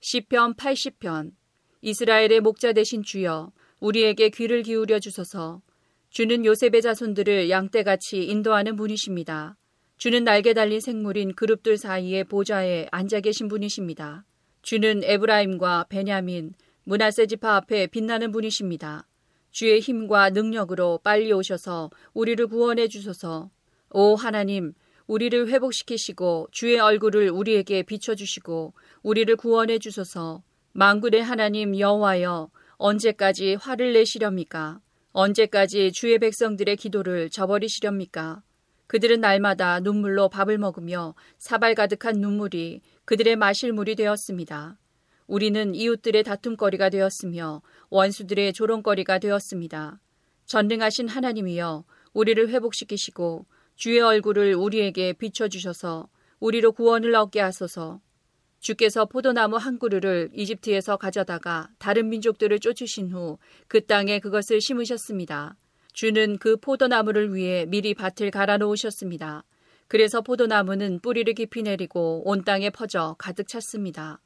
시편 80편 이스라엘의 목자 되신 주여 우리에게 귀를 기울여 주소서. 주는 요셉의 자손들을 양떼같이 인도하는 분이십니다. 주는 날개 달린 생물인 그룹들 사이의 보좌에 앉아 계신 분이십니다. 주는 에브라임과 베냐민, 문하세 지파 앞에 빛나는 분이십니다. 주의 힘과 능력으로 빨리 오셔서 우리를 구원해 주소서. 오 하나님, 우리를 회복시키시고 주의 얼굴을 우리에게 비춰 주시고 우리를 구원해 주소서. 망군의 하나님 여호와여, 언제까지 화를 내시렵니까? 언제까지 주의 백성들의 기도를 저버리시렵니까? 그들은 날마다 눈물로 밥을 먹으며 사발 가득한 눈물이 그들의 마실 물이 되었습니다. 우리는 이웃들의 다툼거리가 되었으며 원수들의 조롱거리가 되었습니다. 전능하신 하나님이여 우리를 회복시키시고 주의 얼굴을 우리에게 비춰주셔서 우리로 구원을 얻게 하소서. 주께서 포도나무 한 그루를 이집트에서 가져다가 다른 민족들을 쫓으신 후 그 땅에 그것을 심으셨습니다. 주는 그 포도나무를 위해 미리 밭을 갈아 놓으셨습니다. 그래서 포도나무는 뿌리를 깊이 내리고 온 땅에 퍼져 가득 찼습니다.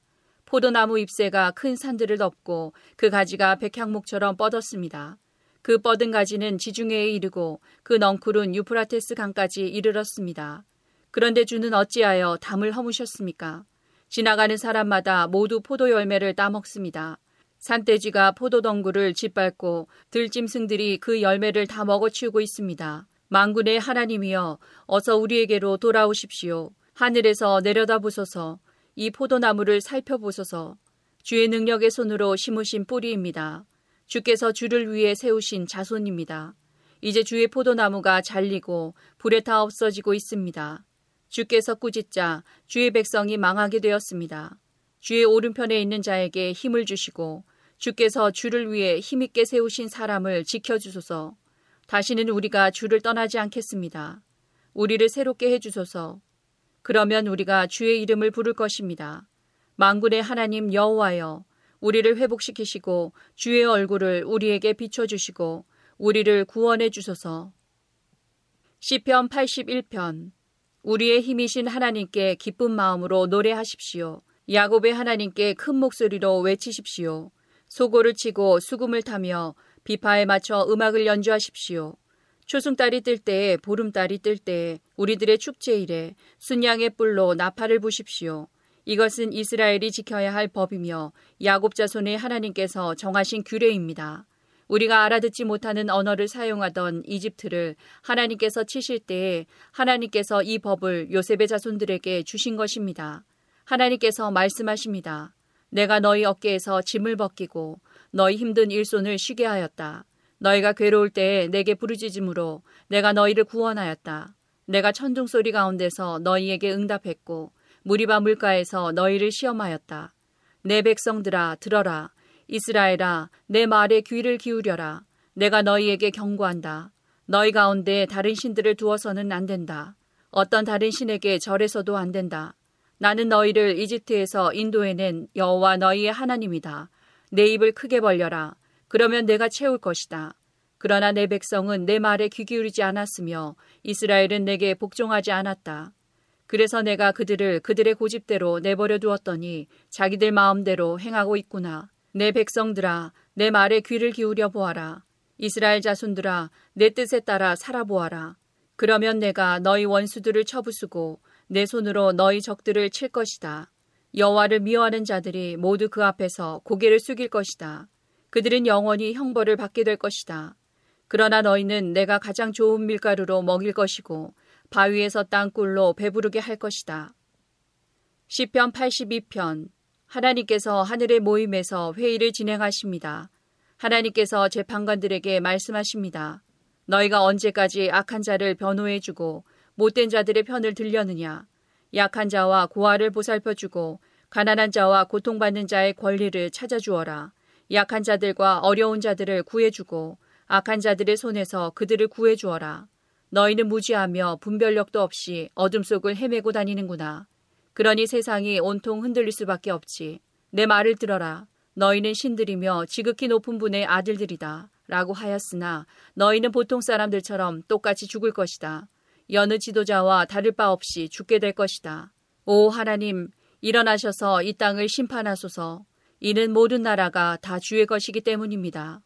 포도나무 잎새가 큰 산들을 덮고 그 가지가 백향목처럼 뻗었습니다. 그 뻗은 가지는 지중해에 이르고 그 넝쿨은 유프라테스 강까지 이르렀습니다. 그런데 주는 어찌하여 담을 허무셨습니까? 지나가는 사람마다 모두 포도 열매를 따먹습니다. 산돼지가 포도 덩굴을 짓밟고 들짐승들이 그 열매를 다 먹어치우고 있습니다. 망군의 하나님이여 어서 우리에게로 돌아오십시오. 하늘에서 내려다보소서 이 포도나무를 살펴보소서 주의 능력의 손으로 심으신 뿌리입니다. 주께서 주를 위해 세우신 자손입니다. 이제 주의 포도나무가 잘리고 불에 타 없어지고 있습니다. 주께서 꾸짖자 주의 백성이 망하게 되었습니다. 주의 오른편에 있는 자에게 힘을 주시고 주께서 주를 위해 힘있게 세우신 사람을 지켜주소서. 다시는 우리가 주를 떠나지 않겠습니다. 우리를 새롭게 해주소서. 그러면 우리가 주의 이름을 부를 것입니다. 망군의 하나님 여호와여, 우리를 회복시키시고 주의 얼굴을 우리에게 비춰 주시고 우리를 구원해 주소서. 시편 81편 우리의 힘이신 하나님께 기쁜 마음으로 노래하십시오. 야곱의 하나님께 큰 목소리로 외치십시오. 소고를 치고 수금을 타며 비파에 맞춰 음악을 연주하십시오. 초승달이 뜰 때에 보름달이 뜰 때에 우리들의 축제일에 순양의 뿔로 나팔을 부십시오. 이것은 이스라엘이 지켜야 할 법이며 야곱 자손의 하나님께서 정하신 규례입니다. 우리가 알아듣지 못하는 언어를 사용하던 이집트를 하나님께서 치실 때에 하나님께서 이 법을 요셉의 자손들에게 주신 것입니다. 하나님께서 말씀하십니다. 내가 너희 어깨에서 짐을 벗기고 너희 힘든 일손을 쉬게 하였다. 너희가 괴로울 때에 내게 부르짖음으로 내가 너희를 구원하였다. 내가 천둥 소리 가운데서 너희에게 응답했고 무리바 물가에서 너희를 시험하였다. 내 백성들아 들어라. 이스라엘아 내 말에 귀를 기울여라. 내가 너희에게 경고한다. 너희 가운데 다른 신들을 두어서는 안 된다. 어떤 다른 신에게 절해서도 안 된다. 나는 너희를 이집트에서 인도해낸 여호와 너희의 하나님이다. 내 입을 크게 벌려라. 그러면 내가 채울 것이다. 그러나 내 백성은 내 말에 귀 기울이지 않았으며 이스라엘은 내게 복종하지 않았다. 그래서 내가 그들을 그들의 고집대로 내버려 두었더니 자기들 마음대로 행하고 있구나. 내 백성들아, 내 말에 귀를 기울여 보아라. 이스라엘 자손들아, 내 뜻에 따라 살아보아라. 그러면 내가 너희 원수들을 쳐부수고 내 손으로 너희 적들을 칠 것이다. 여호와를 미워하는 자들이 모두 그 앞에서 고개를 숙일 것이다. 그들은 영원히 형벌을 받게 될 것이다. 그러나 너희는 내가 가장 좋은 밀가루로 먹일 것이고 바위에서 땅굴로 배부르게 할 것이다. 시편 82편 하나님께서 하늘의 모임에서 회의를 진행하십니다. 하나님께서 재판관들에게 말씀하십니다. 너희가 언제까지 악한 자를 변호해 주고 못된 자들의 편을 들려느냐. 약한 자와 고아를 보살펴 주고 가난한 자와 고통받는 자의 권리를 찾아주어라. 약한 자들과 어려운 자들을 구해주고 악한 자들의 손에서 그들을 구해주어라. 너희는 무지하며 분별력도 없이 어둠 속을 헤매고 다니는구나. 그러니 세상이 온통 흔들릴 수밖에 없지. 내 말을 들어라. 너희는 신들이며 지극히 높은 분의 아들들이다. 라고 하였으나 너희는 보통 사람들처럼 똑같이 죽을 것이다. 여느 지도자와 다를 바 없이 죽게 될 것이다. 오 하나님, 일어나셔서 이 땅을 심판하소서. 이는 모든 나라가 다 주의 것이기 때문입니다.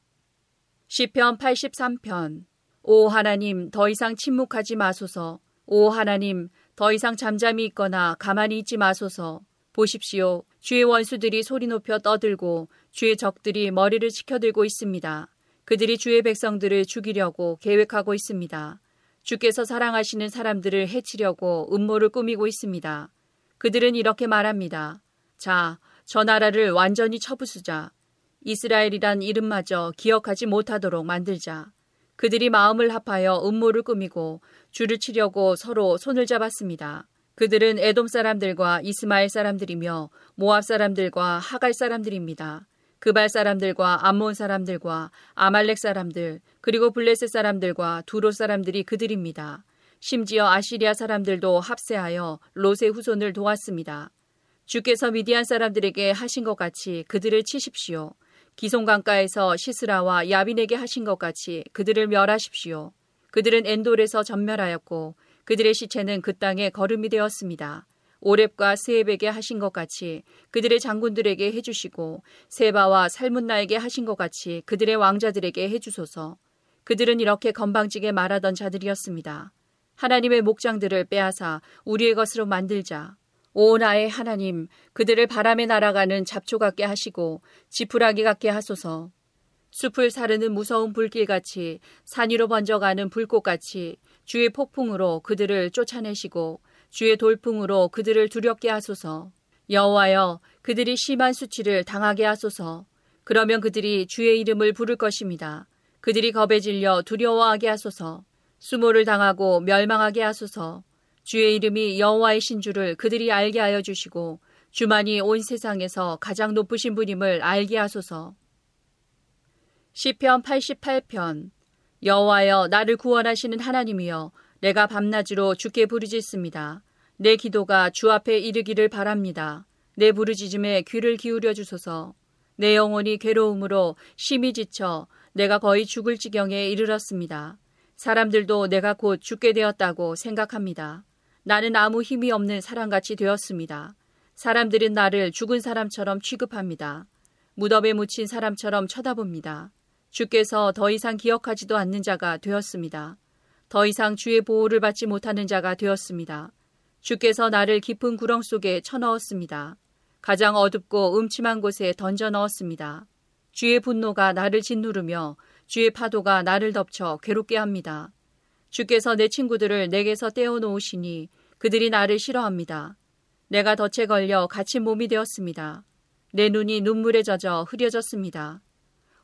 시편 83편 오 하나님, 더 이상 침묵하지 마소서. 오 하나님, 더 이상 잠잠히 있거나 가만히 있지 마소서. 보십시오. 주의 원수들이 소리 높여 떠들고 주의 적들이 머리를 치켜들고 있습니다. 그들이 주의 백성들을 죽이려고 계획하고 있습니다. 주께서 사랑하시는 사람들을 해치려고 음모를 꾸미고 있습니다. 그들은 이렇게 말합니다. 자, 저 나라를 완전히 쳐부수자. 이스라엘이란 이름마저 기억하지 못하도록 만들자. 그들이 마음을 합하여 음모를 꾸미고 줄을 치려고 서로 손을 잡았습니다. 그들은 에돔 사람들과 이스마엘 사람들이며 모압 사람들과 하갈 사람들입니다. 그발 사람들과 암몬 사람들과 아말렉 사람들 그리고 블레셋 사람들과 두로 사람들이 그들입니다. 심지어 아시리아 사람들도 합세하여 롯의 후손을 도왔습니다. 주께서 미디안 사람들에게 하신 것 같이 그들을 치십시오. 기송강가에서 시스라와 야빈에게 하신 것 같이 그들을 멸하십시오. 그들은 엔돌에서 전멸하였고 그들의 시체는 그 땅에 거름이 되었습니다. 오랩과 스앱에게 하신 것 같이 그들의 장군들에게 해주시고 세바와 살문나에게 하신 것 같이 그들의 왕자들에게 해주소서. 그들은 이렇게 건방지게 말하던 자들이었습니다. 하나님의 목장들을 빼앗아 우리의 것으로 만들자. 오 나의 하나님, 그들을 바람에 날아가는 잡초 같게 하시고 지푸라기 같게 하소서. 숲을 사르는 무서운 불길같이 산 위로 번져가는 불꽃같이 주의 폭풍으로 그들을 쫓아내시고 주의 돌풍으로 그들을 두렵게 하소서. 여호와여, 그들이 심한 수치를 당하게 하소서. 그러면 그들이 주의 이름을 부를 것입니다. 그들이 겁에 질려 두려워하게 하소서. 수모를 당하고 멸망하게 하소서. 주의 이름이 여호와의 신주를 그들이 알게 하여 주시고 주만이 온 세상에서 가장 높으신 분임을 알게 하소서. 시편 88편 여호와여 나를 구원하시는 하나님이여 내가 밤낮으로 주께 부르짖습니다. 내 기도가 주 앞에 이르기를 바랍니다. 내 부르짖음에 귀를 기울여 주소서. 내 영혼이 괴로움으로 심히 지쳐 내가 거의 죽을 지경에 이르렀습니다. 사람들도 내가 곧 죽게 되었다고 생각합니다. 나는 아무 힘이 없는 사람같이 되었습니다. 사람들은 나를 죽은 사람처럼 취급합니다. 무덤에 묻힌 사람처럼 쳐다봅니다. 주께서 더 이상 기억하지도 않는 자가 되었습니다. 더 이상 주의 보호를 받지 못하는 자가 되었습니다. 주께서 나를 깊은 구렁 속에 쳐넣었습니다. 가장 어둡고 음침한 곳에 던져 넣었습니다. 주의 분노가 나를 짓누르며 주의 파도가 나를 덮쳐 괴롭게 합니다. 주께서 내 친구들을 내게서 떼어놓으시니 그들이 나를 싫어합니다. 내가 덫에 걸려 갇힌 몸이 되었습니다. 내 눈이 눈물에 젖어 흐려졌습니다.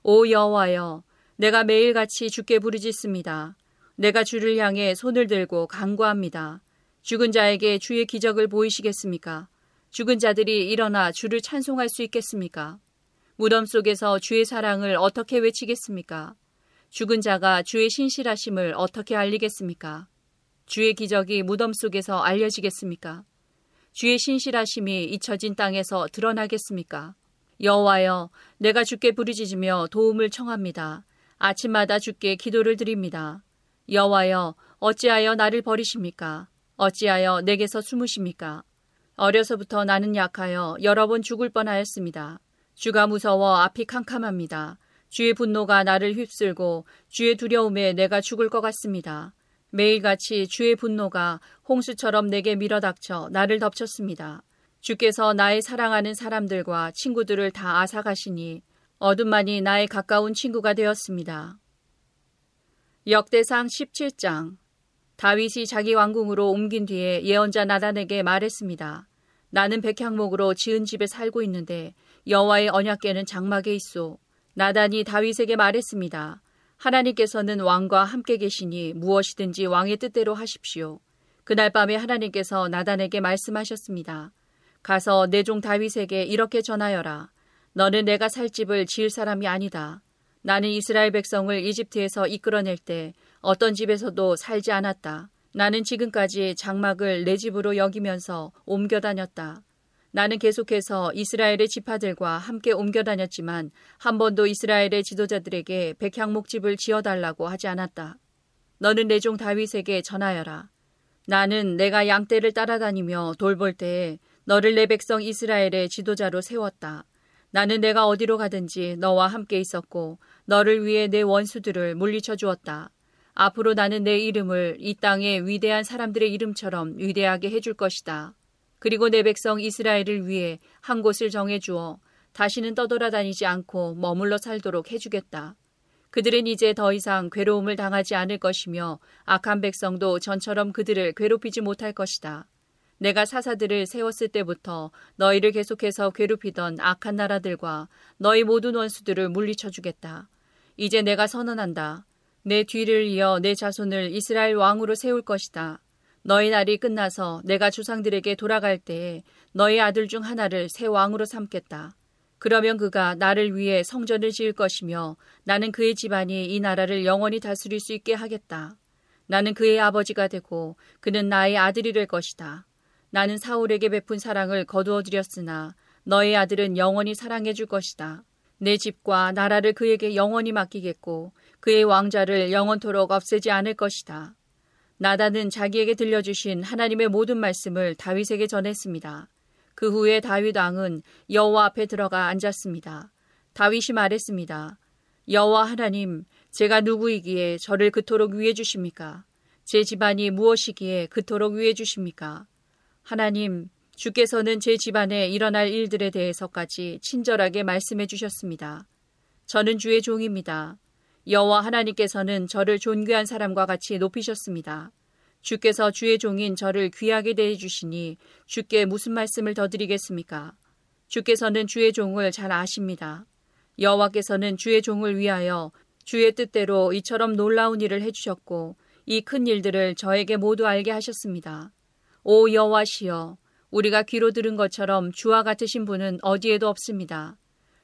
오 여호와여, 내가 매일같이 주께 부르짖습니다. 내가 주를 향해 손을 들고 간구합니다. 죽은 자에게 주의 기적을 보이시겠습니까? 죽은 자들이 일어나 주를 찬송할 수 있겠습니까? 무덤 속에서 주의 사랑을 어떻게 외치겠습니까? 죽은 자가 주의 신실하심을 어떻게 알리겠습니까? 주의 기적이 무덤 속에서 알려지겠습니까? 주의 신실하심이 잊혀진 땅에서 드러나겠습니까? 여호와여, 내가 주께 부르짖으며 도움을 청합니다. 아침마다 주께 기도를 드립니다. 여호와여, 어찌하여 나를 버리십니까? 어찌하여 내게서 숨으십니까? 어려서부터 나는 약하여 여러 번 죽을 뻔하였습니다. 주가 무서워 앞이 캄캄합니다. 주의 분노가 나를 휩쓸고 주의 두려움에 내가 죽을 것 같습니다. 매일같이 주의 분노가 홍수처럼 내게 밀어닥쳐 나를 덮쳤습니다. 주께서 나의 사랑하는 사람들과 친구들을 다 앗아가시니 어둠만이 나의 가까운 친구가 되었습니다. 역대상 17장 다윗이 자기 왕궁으로 옮긴 뒤에 예언자 나단에게 말했습니다. 나는 백향목으로 지은 집에 살고 있는데 여호와의 언약궤는 장막에 있소. 나단이 다윗에게 말했습니다. 하나님께서는 왕과 함께 계시니 무엇이든지 왕의 뜻대로 하십시오. 그날 밤에 하나님께서 나단에게 말씀하셨습니다. 가서 내 종 다윗에게 이렇게 전하여라. 너는 내가 살 집을 지을 사람이 아니다. 나는 이스라엘 백성을 이집트에서 이끌어낼 때 어떤 집에서도 살지 않았다. 나는 지금까지 장막을 내 집으로 여기면서 옮겨 다녔다. 나는 계속해서 이스라엘의 지파들과 함께 옮겨 다녔지만 한 번도 이스라엘의 지도자들에게 백향목집을 지어달라고 하지 않았다. 너는 내 종 다윗에게 전하여라. 나는 내가 양떼를 따라다니며 돌볼 때에 너를 내 백성 이스라엘의 지도자로 세웠다. 나는 내가 어디로 가든지 너와 함께 있었고 너를 위해 내 원수들을 물리쳐 주었다. 앞으로 나는 내 이름을 이 땅의 위대한 사람들의 이름처럼 위대하게 해줄 것이다. 그리고 내 백성 이스라엘을 위해 한 곳을 정해 주어 다시는 떠돌아다니지 않고 머물러 살도록 해주겠다. 그들은 이제 더 이상 괴로움을 당하지 않을 것이며 악한 백성도 전처럼 그들을 괴롭히지 못할 것이다. 내가 사사들을 세웠을 때부터 너희를 계속해서 괴롭히던 악한 나라들과 너희 모든 원수들을 물리쳐 주겠다. 이제 내가 선언한다. 내 뒤를 이어 내 자손을 이스라엘 왕으로 세울 것이다. 너희 날이 끝나서 내가 주상들에게 돌아갈 때에 너희 아들 중 하나를 새 왕으로 삼겠다. 그러면 그가 나를 위해 성전을 지을 것이며 나는 그의 집안이 이 나라를 영원히 다스릴 수 있게 하겠다. 나는 그의 아버지가 되고 그는 나의 아들이 될 것이다. 나는 사울에게 베푼 사랑을 거두어 드렸으나 너의 아들은 영원히 사랑해 줄 것이다. 내 집과 나라를 그에게 영원히 맡기겠고 그의 왕자를 영원토록 없애지 않을 것이다. 나단은 자기에게 들려주신 하나님의 모든 말씀을 다윗에게 전했습니다. 그 후에 다윗 왕은 여호와 앞에 들어가 앉았습니다. 다윗이 말했습니다. 여호와 하나님, 제가 누구이기에 저를 그토록 위해 주십니까? 제 집안이 무엇이기에 그토록 위해 주십니까? 하나님, 주께서는 제 집안에 일어날 일들에 대해서까지 친절하게 말씀해 주셨습니다. 저는 주의 종입니다. 여호와 하나님께서는 저를 존귀한 사람과 같이 높이셨습니다. 주께서 주의 종인 저를 귀하게 대해 주시니 주께 무슨 말씀을 더 드리겠습니까? 주께서는 주의 종을 잘 아십니다. 여호와께서는 주의 종을 위하여 주의 뜻대로 이처럼 놀라운 일을 해주셨고 이 큰 일들을 저에게 모두 알게 하셨습니다. 오 여호와시여 우리가 귀로 들은 것처럼 주와 같으신 분은 어디에도 없습니다.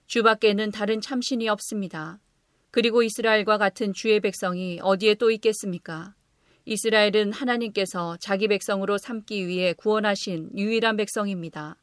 주밖에는 다른 참신이 없습니다. 그리고 이스라엘과 같은 주의 백성이 어디에 또 있겠습니까? 이스라엘은 하나님께서 자기 백성으로 삼기 위해 구원하신 유일한 백성입니다.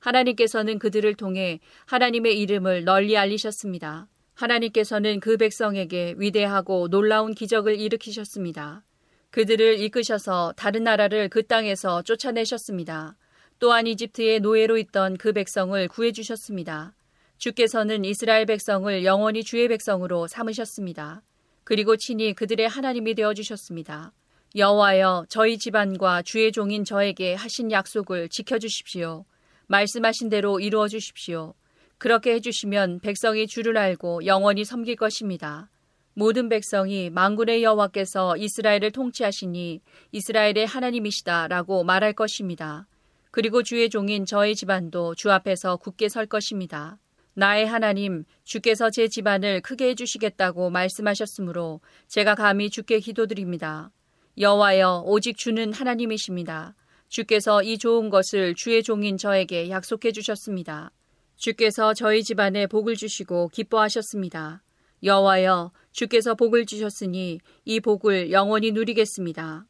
하나님께서는 그들을 통해 하나님의 이름을 널리 알리셨습니다. 하나님께서는 그 백성에게 위대하고 놀라운 기적을 일으키셨습니다. 그들을 이끄셔서 다른 나라를 그 땅에서 쫓아내셨습니다. 또한 이집트의 노예로 있던 그 백성을 구해주셨습니다. 주께서는 이스라엘 백성을 영원히 주의 백성으로 삼으셨습니다. 그리고 친히 그들의 하나님이 되어 주셨습니다. 여호와여 저희 집안과 주의 종인 저에게 하신 약속을 지켜 주십시오. 말씀하신 대로 이루어 주십시오. 그렇게 해 주시면 백성이 주를 알고 영원히 섬길 것입니다. 모든 백성이 망군의 여호와께서 이스라엘을 통치하시니 이스라엘의 하나님이시다라고 말할 것입니다. 그리고 주의 종인 저의 집안도 주 앞에서 굳게 설 것입니다. 나의 하나님, 주께서 제 집안을 크게 해주시겠다고 말씀하셨으므로 제가 감히 주께 기도드립니다. 여호와여, 오직 주는 하나님이십니다. 주께서 이 좋은 것을 주의 종인 저에게 약속해 주셨습니다. 주께서 저희 집안에 복을 주시고 기뻐하셨습니다. 여호와여, 주께서 복을 주셨으니 이 복을 영원히 누리겠습니다.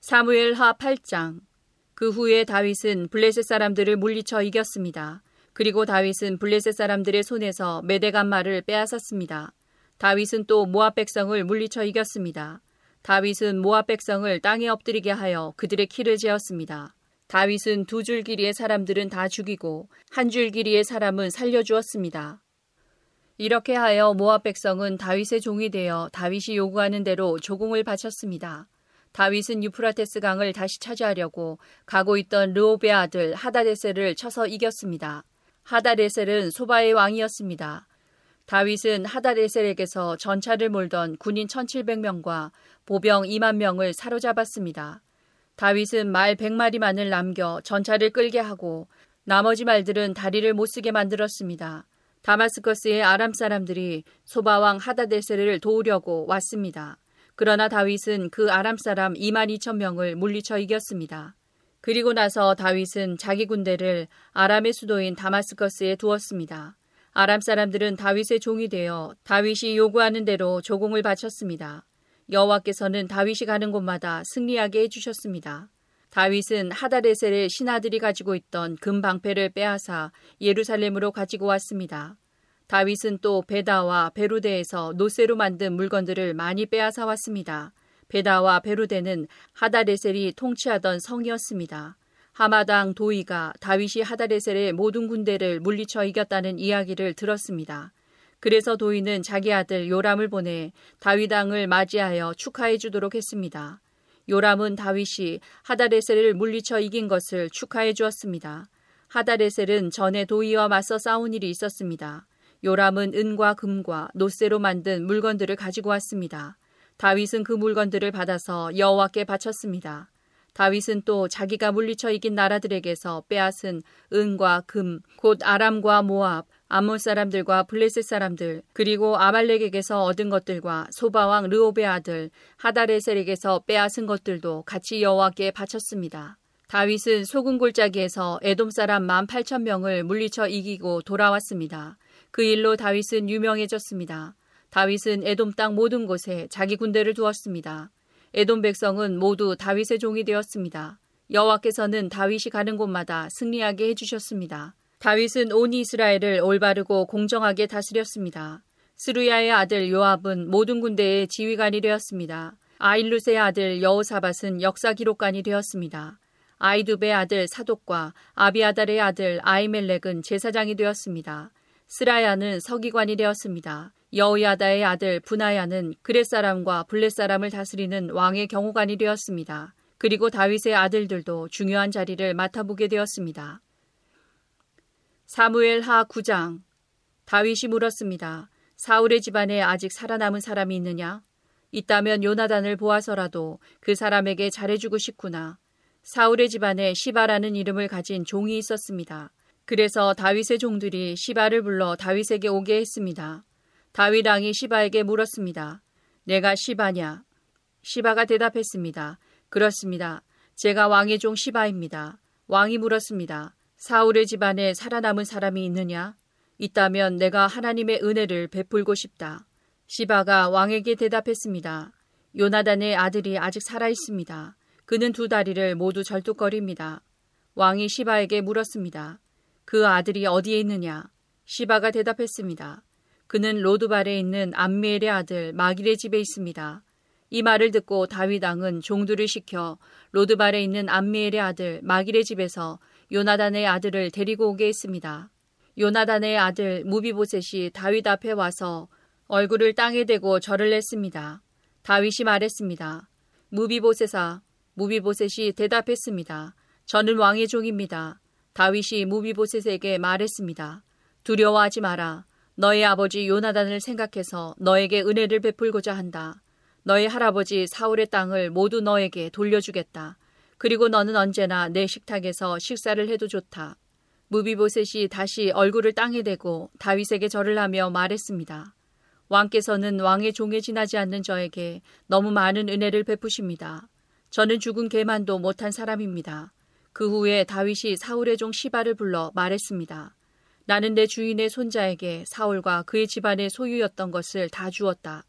사무엘 하 8장 그 후에 다윗은 블레셋 사람들을 물리쳐 이겼습니다. 그리고 다윗은 블레셋 사람들의 손에서 메대간 말을 빼앗았습니다. 다윗은 또 모압 백성을 물리쳐 이겼습니다. 다윗은 모압 백성을 땅에 엎드리게 하여 그들의 키를 재었습니다. 다윗은 두 줄 길이의 사람들은 다 죽이고 한 줄 길이의 사람은 살려주었습니다. 이렇게 하여 모압 백성은 다윗의 종이 되어 다윗이 요구하는 대로 조공을 바쳤습니다. 다윗은 유프라테스 강을 다시 차지하려고 가고 있던 르오베 아들 하다데세를 쳐서 이겼습니다. 하다레셀은 소바의 왕이었습니다. 다윗은 하다레셀에게서 전차를 몰던 군인 1700명과 보병 2만 명을 사로잡았습니다. 다윗은 말 100마리만을 남겨 전차를 끌게 하고 나머지 말들은 다리를 못 쓰게 만들었습니다. 다마스커스의 아람 사람들이 소바왕 하다데셀을 도우려고 왔습니다. 그러나 다윗은 그 아람 사람 2만 2천 명을 물리쳐 이겼습니다. 그리고 나서 다윗은 자기 군대를 아람의 수도인 다마스커스에 두었습니다. 아람 사람들은 다윗의 종이 되어 다윗이 요구하는 대로 조공을 바쳤습니다. 여호와께서는 다윗이 가는 곳마다 승리하게 해주셨습니다. 다윗은 하다레셀의 신하들이 가지고 있던 금 방패를 빼앗아 예루살렘으로 가지고 왔습니다. 다윗은 또 베다와 베루데에서 노쇠로 만든 물건들을 많이 빼앗아 왔습니다. 베다와 베루데는 하다레셀이 통치하던 성이었습니다. 하마당 도이가 다윗이 하다레셀의 모든 군대를 물리쳐 이겼다는 이야기를 들었습니다. 그래서 도이는 자기 아들 요람을 보내 다윗 왕을 맞이하여 축하해 주도록 했습니다. 요람은 다윗이 하다레셀을 물리쳐 이긴 것을 축하해 주었습니다. 하다레셀은 전에 도이와 맞서 싸운 일이 있었습니다. 요람은 은과 금과 노쇠로 만든 물건들을 가지고 왔습니다. 다윗은 그 물건들을 받아서 여호와께 바쳤습니다. 다윗은 또 자기가 물리쳐 이긴 나라들에게서 빼앗은 은과 금, 곧 아람과 모압, 암몬 사람들과 블레셋 사람들, 그리고 아말렉에게서 얻은 것들과 소바왕 르오베 아들 하다레셀에게서 빼앗은 것들도 같이 여호와께 바쳤습니다. 다윗은 소금 골짜기에서 에돔 사람 만 팔천 명을 물리쳐 이기고 돌아왔습니다. 그 일로 다윗은 유명해졌습니다. 다윗은 에돔 땅 모든 곳에 자기 군대를 두었습니다. 에돔 백성은 모두 다윗의 종이 되었습니다. 여호와께서는 다윗이 가는 곳마다 승리하게 해주셨습니다. 다윗은 온 이스라엘을 올바르고 공정하게 다스렸습니다. 스루야의 아들 요압은 모든 군대의 지휘관이 되었습니다. 아일루스의 아들 여호사밧은 역사 기록관이 되었습니다. 아이두베의 아들 사독과 아비아달의 아들 아이멜렉은 제사장이 되었습니다. 스라야는 서기관이 되었습니다. 여우야다의 아들 분하야는 그렛 사람과 블렛 사람을 다스리는 왕의 경호관이 되었습니다. 그리고 다윗의 아들들도 중요한 자리를 맡아보게 되었습니다. 사무엘 하 9장 다윗이 물었습니다. 사울의 집안에 아직 살아남은 사람이 있느냐? 있다면 요나단을 보아서라도 그 사람에게 잘해주고 싶구나. 사울의 집안에 시바라는 이름을 가진 종이 있었습니다. 그래서 다윗의 종들이 시바를 불러 다윗에게 오게 했습니다. 다윗 왕이 시바에게 물었습니다. 내가 시바냐? 시바가 대답했습니다. 그렇습니다. 제가 왕의 종 시바입니다. 왕이 물었습니다. 사울의 집안에 살아남은 사람이 있느냐? 있다면 내가 하나님의 은혜를 베풀고 싶다. 시바가 왕에게 대답했습니다. 요나단의 아들이 아직 살아 있습니다. 그는 두 다리를 모두 절뚝거립니다. 왕이 시바에게 물었습니다. 그 아들이 어디에 있느냐? 시바가 대답했습니다. 그는 로드발에 있는 암미엘의 아들 마길의 집에 있습니다. 이 말을 듣고 다윗 왕은 종들을 시켜 로드발에 있는 암미엘의 아들 마길의 집에서 요나단의 아들을 데리고 오게 했습니다. 요나단의 아들 무비보셋이 다윗 앞에 와서 얼굴을 땅에 대고 절을 했습니다. 다윗이 말했습니다. 무비보셋아, 무비보셋이 대답했습니다. 저는 왕의 종입니다. 다윗이 무비보셋에게 말했습니다. 두려워하지 마라. 너의 아버지 요나단을 생각해서 너에게 은혜를 베풀고자 한다. 너의 할아버지 사울의 땅을 모두 너에게 돌려주겠다. 그리고 너는 언제나 내 식탁에서 식사를 해도 좋다. 무비보셋이 다시 얼굴을 땅에 대고 다윗에게 절을 하며 말했습니다. 왕께서는 왕의 종에 지나지 않는 저에게 너무 많은 은혜를 베푸십니다. 저는 죽은 개만도 못한 사람입니다. 그 후에 다윗이 사울의 종 시바를 불러 말했습니다. 나는 내 주인의 손자에게 사울과 그의 집안의 소유였던 것을 다 주었다.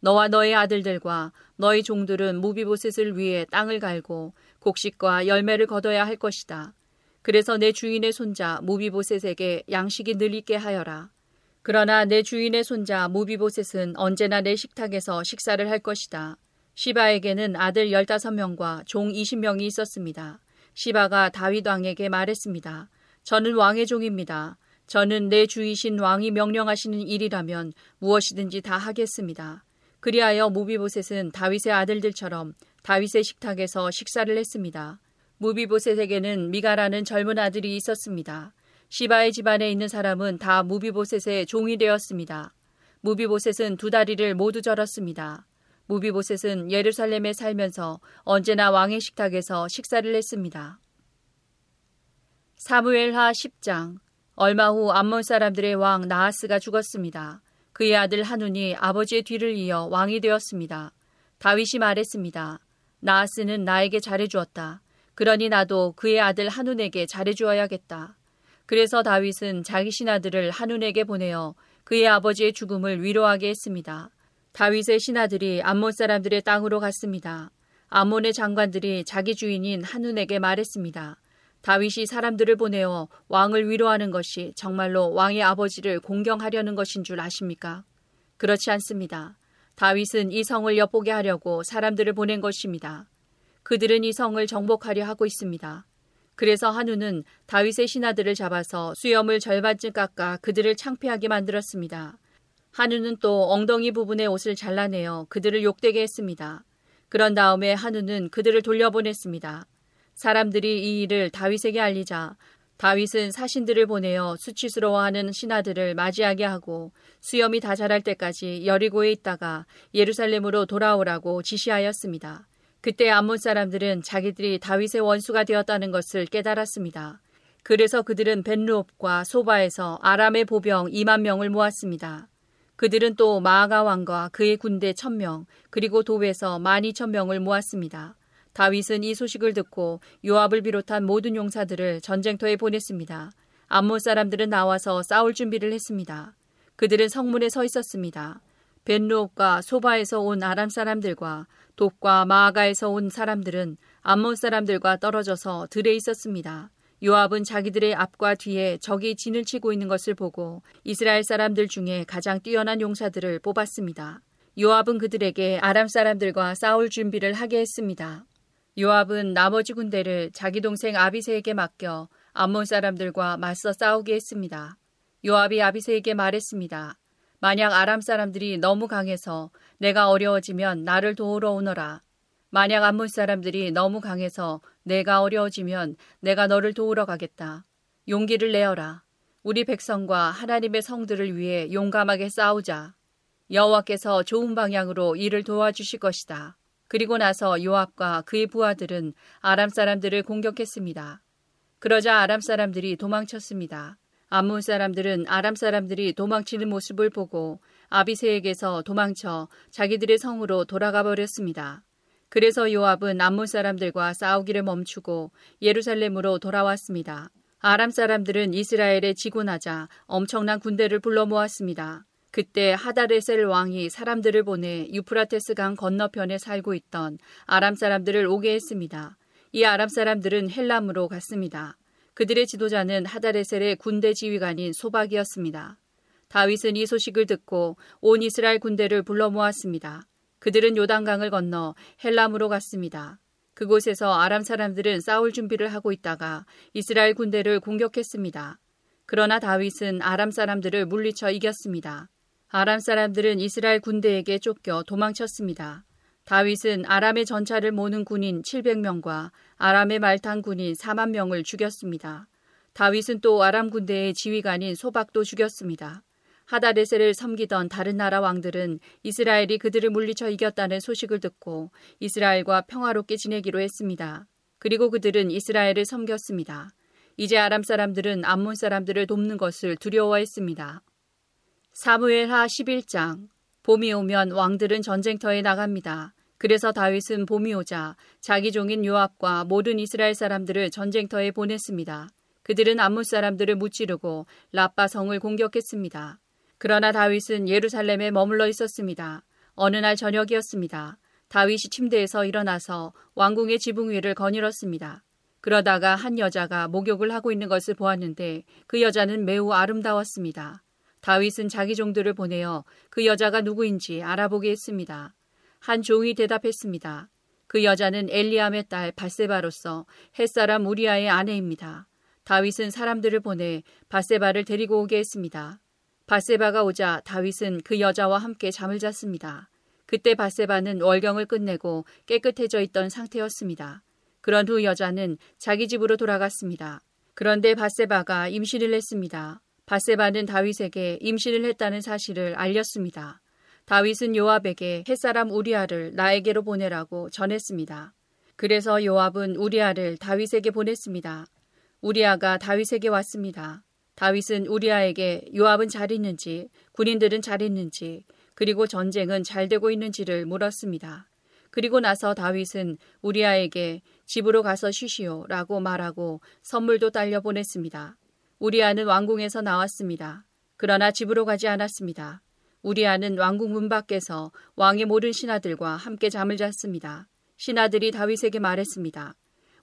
너와 너의 아들들과 너희 종들은 무비보셋을 위해 땅을 갈고 곡식과 열매를 거둬야 할 것이다. 그래서 내 주인의 손자 무비보셋에게 양식이 늘 있게 하여라. 그러나 내 주인의 손자 무비보셋은 언제나 내 식탁에서 식사를 할 것이다. 시바에게는 아들 15명과 종 20명이 있었습니다. 시바가 다윗 왕에게 말했습니다. 저는 왕의 종입니다. 저는 내 주이신 왕이 명령하시는 일이라면 무엇이든지 다 하겠습니다. 그리하여 무비보셋은 다윗의 아들들처럼 다윗의 식탁에서 식사를 했습니다. 무비보셋에게는 미가라는 젊은 아들이 있었습니다. 시바의 집안에 있는 사람은 다 무비보셋의 종이 되었습니다. 무비보셋은 두 다리를 모두 절었습니다. 무비보셋은 예루살렘에 살면서 언제나 왕의 식탁에서 식사를 했습니다. 사무엘하 10장 얼마 후 암몬 사람들의 왕 나하스가 죽었습니다. 그의 아들 한운이 아버지의 뒤를 이어 왕이 되었습니다. 다윗이 말했습니다. 나하스는 나에게 잘해주었다. 그러니 나도 그의 아들 한운에게 잘해주어야겠다. 그래서 다윗은 자기 신하들을 한운에게 보내어 그의 아버지의 죽음을 위로하게 했습니다. 다윗의 신하들이 암몬 사람들의 땅으로 갔습니다. 암몬의 장관들이 자기 주인인 한눈에게 말했습니다. 다윗이 사람들을 보내어 왕을 위로하는 것이 정말로 왕의 아버지를 공경하려는 것인 줄 아십니까? 그렇지 않습니다. 다윗은 이 성을 엿보게 하려고 사람들을 보낸 것입니다. 그들은 이 성을 정복하려 하고 있습니다. 그래서 한우는 다윗의 신하들을 잡아서 수염을 절반쯤 깎아 그들을 창피하게 만들었습니다. 한우는 또 엉덩이 부분의 옷을 잘라내어 그들을 욕되게 했습니다. 그런 다음에 한우는 그들을 돌려보냈습니다. 사람들이 이 일을 다윗에게 알리자 다윗은 사신들을 보내어 수치스러워하는 신하들을 맞이하게 하고 수염이 다 자랄 때까지 여리고에 있다가 예루살렘으로 돌아오라고 지시하였습니다. 그때 암몬 사람들은 자기들이 다윗의 원수가 되었다는 것을 깨달았습니다. 그래서 그들은 벤루옵과 소바에서 아람의 보병 2만 명을 모았습니다. 그들은 또 마아가 왕과 그의 군대 1000명 그리고 도에서 12,000명을 모았습니다. 다윗은 이 소식을 듣고 요압을 비롯한 모든 용사들을 전쟁터에 보냈습니다. 암몬 사람들은 나와서 싸울 준비를 했습니다. 그들은 성문에 서 있었습니다. 벤루옵과 소바에서 온 아람 사람들과 돕과 마아가에서 온 사람들은 암몬 사람들과 떨어져서 들에 있었습니다. 요압은 자기들의 앞과 뒤에 적이 진을 치고 있는 것을 보고 이스라엘 사람들 중에 가장 뛰어난 용사들을 뽑았습니다. 요압은 그들에게 아람 사람들과 싸울 준비를 하게 했습니다. 요압은 나머지 군대를 자기 동생 아비세에게 맡겨 암몬 사람들과 맞서 싸우게 했습니다. 요압이 아비세에게 말했습니다. 만약 아람 사람들이 너무 강해서 내가 어려워지면 나를 도우러 오너라. 만약 암몬 사람들이 너무 강해서 내가 어려워지면 내가 너를 도우러 가겠다. 용기를 내어라. 우리 백성과 하나님의 성들을 위해 용감하게 싸우자. 여호와께서 좋은 방향으로 일을 도와주실 것이다. 그리고 나서 요압과 그의 부하들은 아람 사람들을 공격했습니다. 그러자 아람 사람들이 도망쳤습니다. 암몬 사람들은 아람 사람들이 도망치는 모습을 보고 아비세에게서 도망쳐 자기들의 성으로 돌아가 버렸습니다. 그래서 요압은 암몬 사람들과 싸우기를 멈추고 예루살렘으로 돌아왔습니다. 아람 사람들은 이스라엘에 지고 나자 엄청난 군대를 불러 모았습니다. 그때 하다레셀 왕이 사람들을 보내 유프라테스 강 건너편에 살고 있던 아람 사람들을 오게 했습니다. 이 아람 사람들은 헬람으로 갔습니다. 그들의 지도자는 하다레셀의 군대 지휘관인 소박이었습니다. 다윗은 이 소식을 듣고 온 이스라엘 군대를 불러 모았습니다. 그들은 요단강을 건너 헬람으로 갔습니다. 그곳에서 아람 사람들은 싸울 준비를 하고 있다가 이스라엘 군대를 공격했습니다. 그러나 다윗은 아람 사람들을 물리쳐 이겼습니다. 아람 사람들은 이스라엘 군대에게 쫓겨 도망쳤습니다. 다윗은 아람의 전차를 모는 군인 700명과 아람의 말탄 군인 4만 명을 죽였습니다. 다윗은 또 아람 군대의 지휘관인 소박도 죽였습니다. 하다레세를 섬기던 다른 나라 왕들은 이스라엘이 그들을 물리쳐 이겼다는 소식을 듣고 이스라엘과 평화롭게 지내기로 했습니다. 그리고 그들은 이스라엘을 섬겼습니다. 이제 아람 사람들은 암몬 사람들을 돕는 것을 두려워했습니다. 사무엘하 11장 봄이 오면 왕들은 전쟁터에 나갑니다. 그래서 다윗은 봄이 오자 자기 종인 요압과 모든 이스라엘 사람들을 전쟁터에 보냈습니다. 그들은 암몬 사람들을 무찌르고 라빠 성을 공격했습니다. 그러나 다윗은 예루살렘에 머물러 있었습니다. 어느 날 저녁이었습니다. 다윗이 침대에서 일어나서 왕궁의 지붕 위를 거닐었습니다. 그러다가 한 여자가 목욕을 하고 있는 것을 보았는데 그 여자는 매우 아름다웠습니다. 다윗은 자기 종들을 보내어 그 여자가 누구인지 알아보게 했습니다. 한 종이 대답했습니다. 그 여자는 엘리암의 딸 바세바로서 햇사람 우리아의 아내입니다. 다윗은 사람들을 보내 바세바를 데리고 오게 했습니다. 바세바가 오자 다윗은 그 여자와 함께 잠을 잤습니다. 그때 바세바는 월경을 끝내고 깨끗해져 있던 상태였습니다. 그런 후 여자는 자기 집으로 돌아갔습니다. 그런데 바세바가 임신을 했습니다. 바세바는 다윗에게 임신을 했다는 사실을 알렸습니다. 다윗은 요압에게 햇사람 우리아를 나에게로 보내라고 전했습니다. 그래서 요압은 우리아를 다윗에게 보냈습니다. 우리아가 다윗에게 왔습니다. 다윗은 우리아에게 요압은 잘 있는지, 군인들은 잘 있는지, 그리고 전쟁은 잘 되고 있는지를 물었습니다. 그리고 나서 다윗은 우리아에게 집으로 가서 쉬시오 라고 말하고 선물도 딸려 보냈습니다. 우리아는 왕궁에서 나왔습니다. 그러나 집으로 가지 않았습니다. 우리아는 왕궁 문 밖에서 왕의 모든 신하들과 함께 잠을 잤습니다. 신하들이 다윗에게 말했습니다.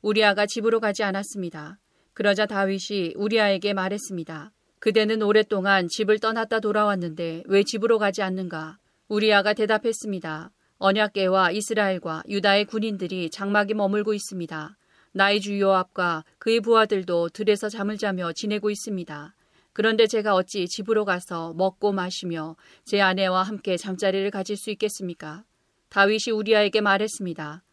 우리아가 집으로 가지 않았습니다. 그러자 다윗이 우리아에게 말했습니다. 그대는 오랫동안 집을 떠났다 돌아왔는데 왜 집으로 가지 않는가? 우리아가 대답했습니다. 언약계와 이스라엘과 유다의 군인들이 장막에 머물고 있습니다. 나의 주 요압과 그의 부하들도 들에서 잠을 자며 지내고 있습니다. 그런데 제가 어찌 집으로 가서 먹고 마시며 제 아내와 함께 잠자리를 가질 수 있겠습니까? 다윗이 우리아에게 말했습니다.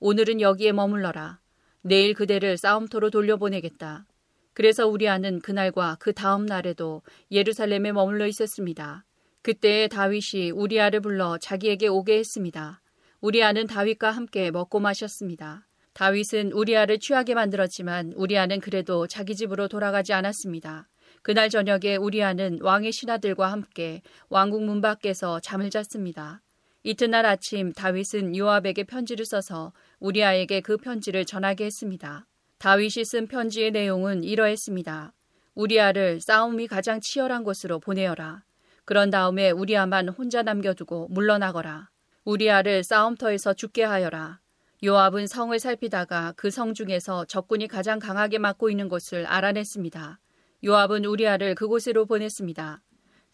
오늘은 여기에 머물러라. 내일 그대를 싸움터로 돌려보내겠다. 그래서 우리 아는 그날과 그 다음 날에도 예루살렘에 머물러 있었습니다. 그때 다윗이 우리아를 불러 자기에게 오게 했습니다. 우리아는 다윗과 함께 먹고 마셨습니다. 다윗은 우리아를 취하게 만들었지만 우리아는 그래도 자기 집으로 돌아가지 않았습니다. 그날 저녁에 우리아는 왕의 신하들과 함께 왕국 문 밖에서 잠을 잤습니다. 이튿날 아침 다윗은 요압에게 편지를 써서 우리아에게 그 편지를 전하게 했습니다. 다윗이 쓴 편지의 내용은 이러했습니다. 우리아를 싸움이 가장 치열한 곳으로 보내어라. 그런 다음에 우리아만 혼자 남겨두고 물러나거라. 우리아를 싸움터에서 죽게 하여라. 요압은 성을 살피다가 그 성 중에서 적군이 가장 강하게 막고 있는 곳을 알아냈습니다. 요압은 우리아를 그곳으로 보냈습니다.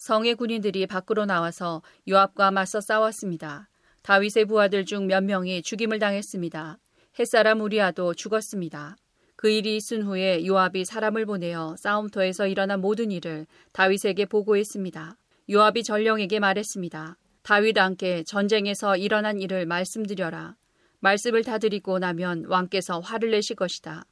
성의 군인들이 밖으로 나와서 요압과 맞서 싸웠습니다. 다윗의 부하들 중 몇 명이 죽임을 당했습니다. 햇사람 우리아도 죽었습니다. 그 일이 있은 후에 요압이 사람을 보내어 싸움터에서 일어난 모든 일을 다윗에게 보고했습니다. 요압이 전령에게 말했습니다. 다윗 왕께 전쟁에서 일어난 일을 말씀드려라. 말씀을 다 드리고 나면 왕께서 화를 내실 것이다.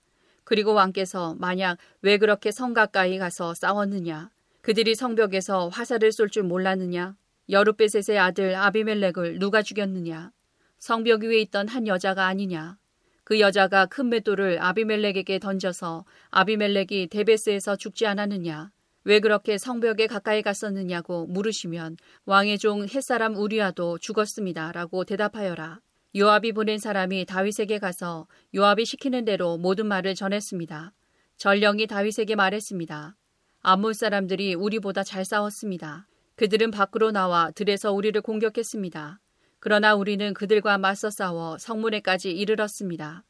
그리고 왕께서 만약 왜 그렇게 성 가까이 가서 싸웠느냐 그들이 성벽에서 화살을 쏠 줄 몰랐느냐? 여룻베셋의 아들 아비멜렉을 누가 죽였느냐? 성벽 위에 있던 한 여자가 아니냐? 그 여자가 큰 맷돌을 아비멜렉에게 던져서 아비멜렉이 데베스에서 죽지 않았느냐? 왜 그렇게 성벽에 가까이 갔었느냐고 물으시면 왕의 종 햇사람 우리아도 죽었습니다. 라고 대답하여라. 요압이 보낸 사람이 다윗에게 가서 요압이 시키는 대로 모든 말을 전했습니다. 전령이 다윗에게 말했습니다. 암몬 사람들이 우리보다 잘 싸웠습니다. 그들은 밖으로 나와 들에서 우리를 공격했습니다. 그러나 우리는 그들과 맞서 싸워 성문에까지 이르렀습니다.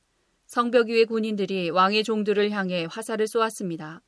성벽 위의 군인들이 왕의 종들을 향해 화살을 쏘았습니다.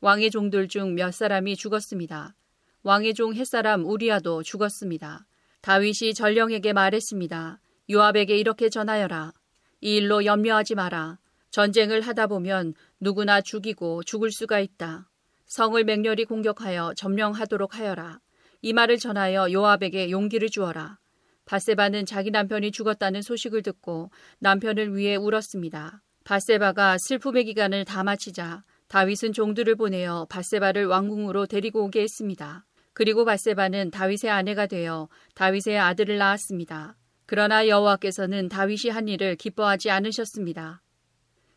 왕의 종들 중 몇 사람이 죽었습니다. 왕의 종 햇사람 우리아도 죽었습니다. 다윗이 전령에게 말했습니다. 요압에게 이렇게 전하여라. 이 일로 염려하지 마라. 전쟁을 하다 보면 누구나 죽이고 죽을 수가 있다. 성을 맹렬히 공격하여 점령하도록 하여라. 이 말을 전하여 요압에게 용기를 주어라. 바세바는 자기 남편이 죽었다는 소식을 듣고 남편을 위해 울었습니다. 바세바가 슬픔의 기간을 다 마치자 다윗은 종들을 보내어 바세바를 왕궁으로 데리고 오게 했습니다. 그리고 바세바는 다윗의 아내가 되어 다윗의 아들을 낳았습니다. 그러나 여호와께서는 다윗이 한 일을 기뻐하지 않으셨습니다.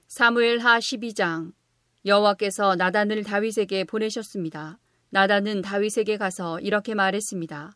사무엘 하 12장 여호와께서 나단을 다윗에게 보내셨습니다. 나단은 다윗에게 가서 이렇게 말했습니다.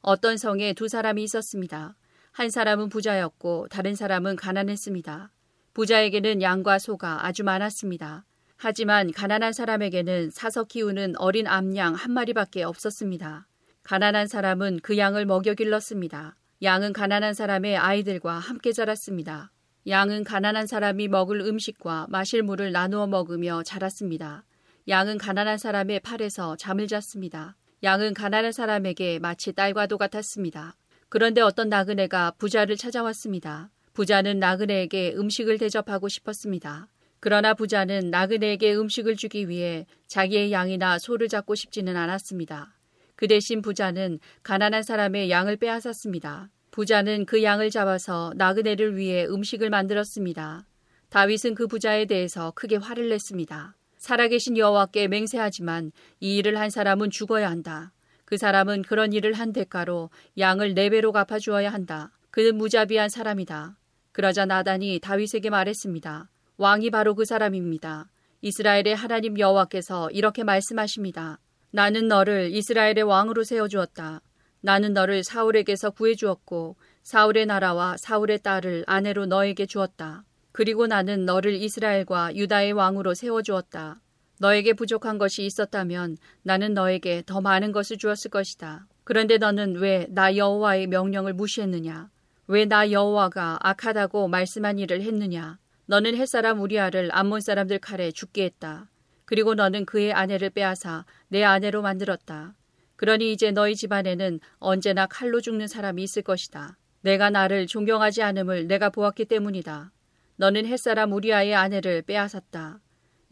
어떤 성에 두 사람이 있었습니다. 한 사람은 부자였고 다른 사람은 가난했습니다. 부자에게는 양과 소가 아주 많았습니다. 하지만 가난한 사람에게는 사서 키우는 어린 암양 한 마리밖에 없었습니다. 가난한 사람은 그 양을 먹여 길렀습니다. 양은 가난한 사람의 아이들과 함께 자랐습니다. 양은 가난한 사람이 먹을 음식과 마실 물을 나누어 먹으며 자랐습니다. 양은 가난한 사람의 팔에서 잠을 잤습니다. 양은 가난한 사람에게 마치 딸과도 같았습니다. 그런데 어떤 나그네가 부자를 찾아왔습니다. 부자는 나그네에게 음식을 대접하고 싶었습니다. 그러나 부자는 나그네에게 음식을 주기 위해 자기의 양이나 소를 잡고 싶지는 않았습니다. 그 대신 부자는 가난한 사람의 양을 빼앗았습니다. 부자는 그 양을 잡아서 나그네를 위해 음식을 만들었습니다. 다윗은 그 부자에 대해서 크게 화를 냈습니다. 살아계신 여호와께 맹세하지만 이 일을 한 사람은 죽어야 한다. 그 사람은 그런 일을 한 대가로 양을 네 배로 갚아 주어야 한다. 그는 무자비한 사람이다. 그러자 나단이 다윗에게 말했습니다. 왕이 바로 그 사람입니다. 이스라엘의 하나님 여호와께서 이렇게 말씀하십니다. 나는 너를 이스라엘의 왕으로 세워 주었다. 나는 너를 사울에게서 구해주었고 사울의 나라와 사울의 딸을 아내로 너에게 주었다. 그리고 나는 너를 이스라엘과 유다의 왕으로 세워주었다. 너에게 부족한 것이 있었다면 나는 너에게 더 많은 것을 주었을 것이다. 그런데 너는 왜 나 여호와의 명령을 무시했느냐? 왜 나 여호와가 악하다고 말씀한 일을 했느냐? 너는 햇사람 우리아를 암몬 사람들 칼에 죽게 했다. 그리고 너는 그의 아내를 빼앗아 내 아내로 만들었다. 그러니 이제 너희 집안에는 언제나 칼로 죽는 사람이 있을 것이다. 내가 나를 존경하지 않음을 내가 보았기 때문이다. 너는 햇사람 우리아의 아내를 빼앗았다.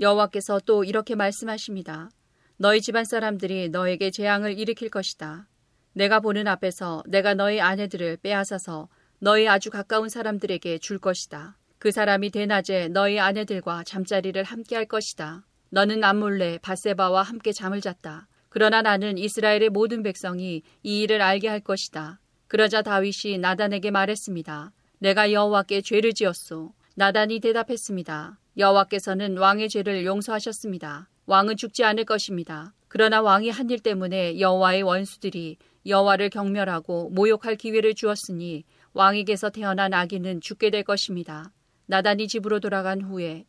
여호와께서 또 이렇게 말씀하십니다. 너희 집안 사람들이 너에게 재앙을 일으킬 것이다. 내가 보는 앞에서 내가 너희 아내들을 빼앗아서 너희 아주 가까운 사람들에게 줄 것이다. 그 사람이 대낮에 너희 아내들과 잠자리를 함께 할 것이다. 너는 남몰래 바세바와 함께 잠을 잤다. 그러나 나는 이스라엘의 모든 백성이 이 일을 알게 할 것이다. 그러자 다윗이 나단에게 말했습니다. 내가 여호와께 죄를 지었소. 나단이 대답했습니다. 여호와께서는 왕의 죄를 용서하셨습니다. 왕은 죽지 않을 것입니다. 그러나 왕이 한 일 때문에 여호와의 원수들이 여호와를 경멸하고 모욕할 기회를 주었으니 왕에게서 태어난 아기는 죽게 될 것입니다. 나단이 집으로 돌아간 후에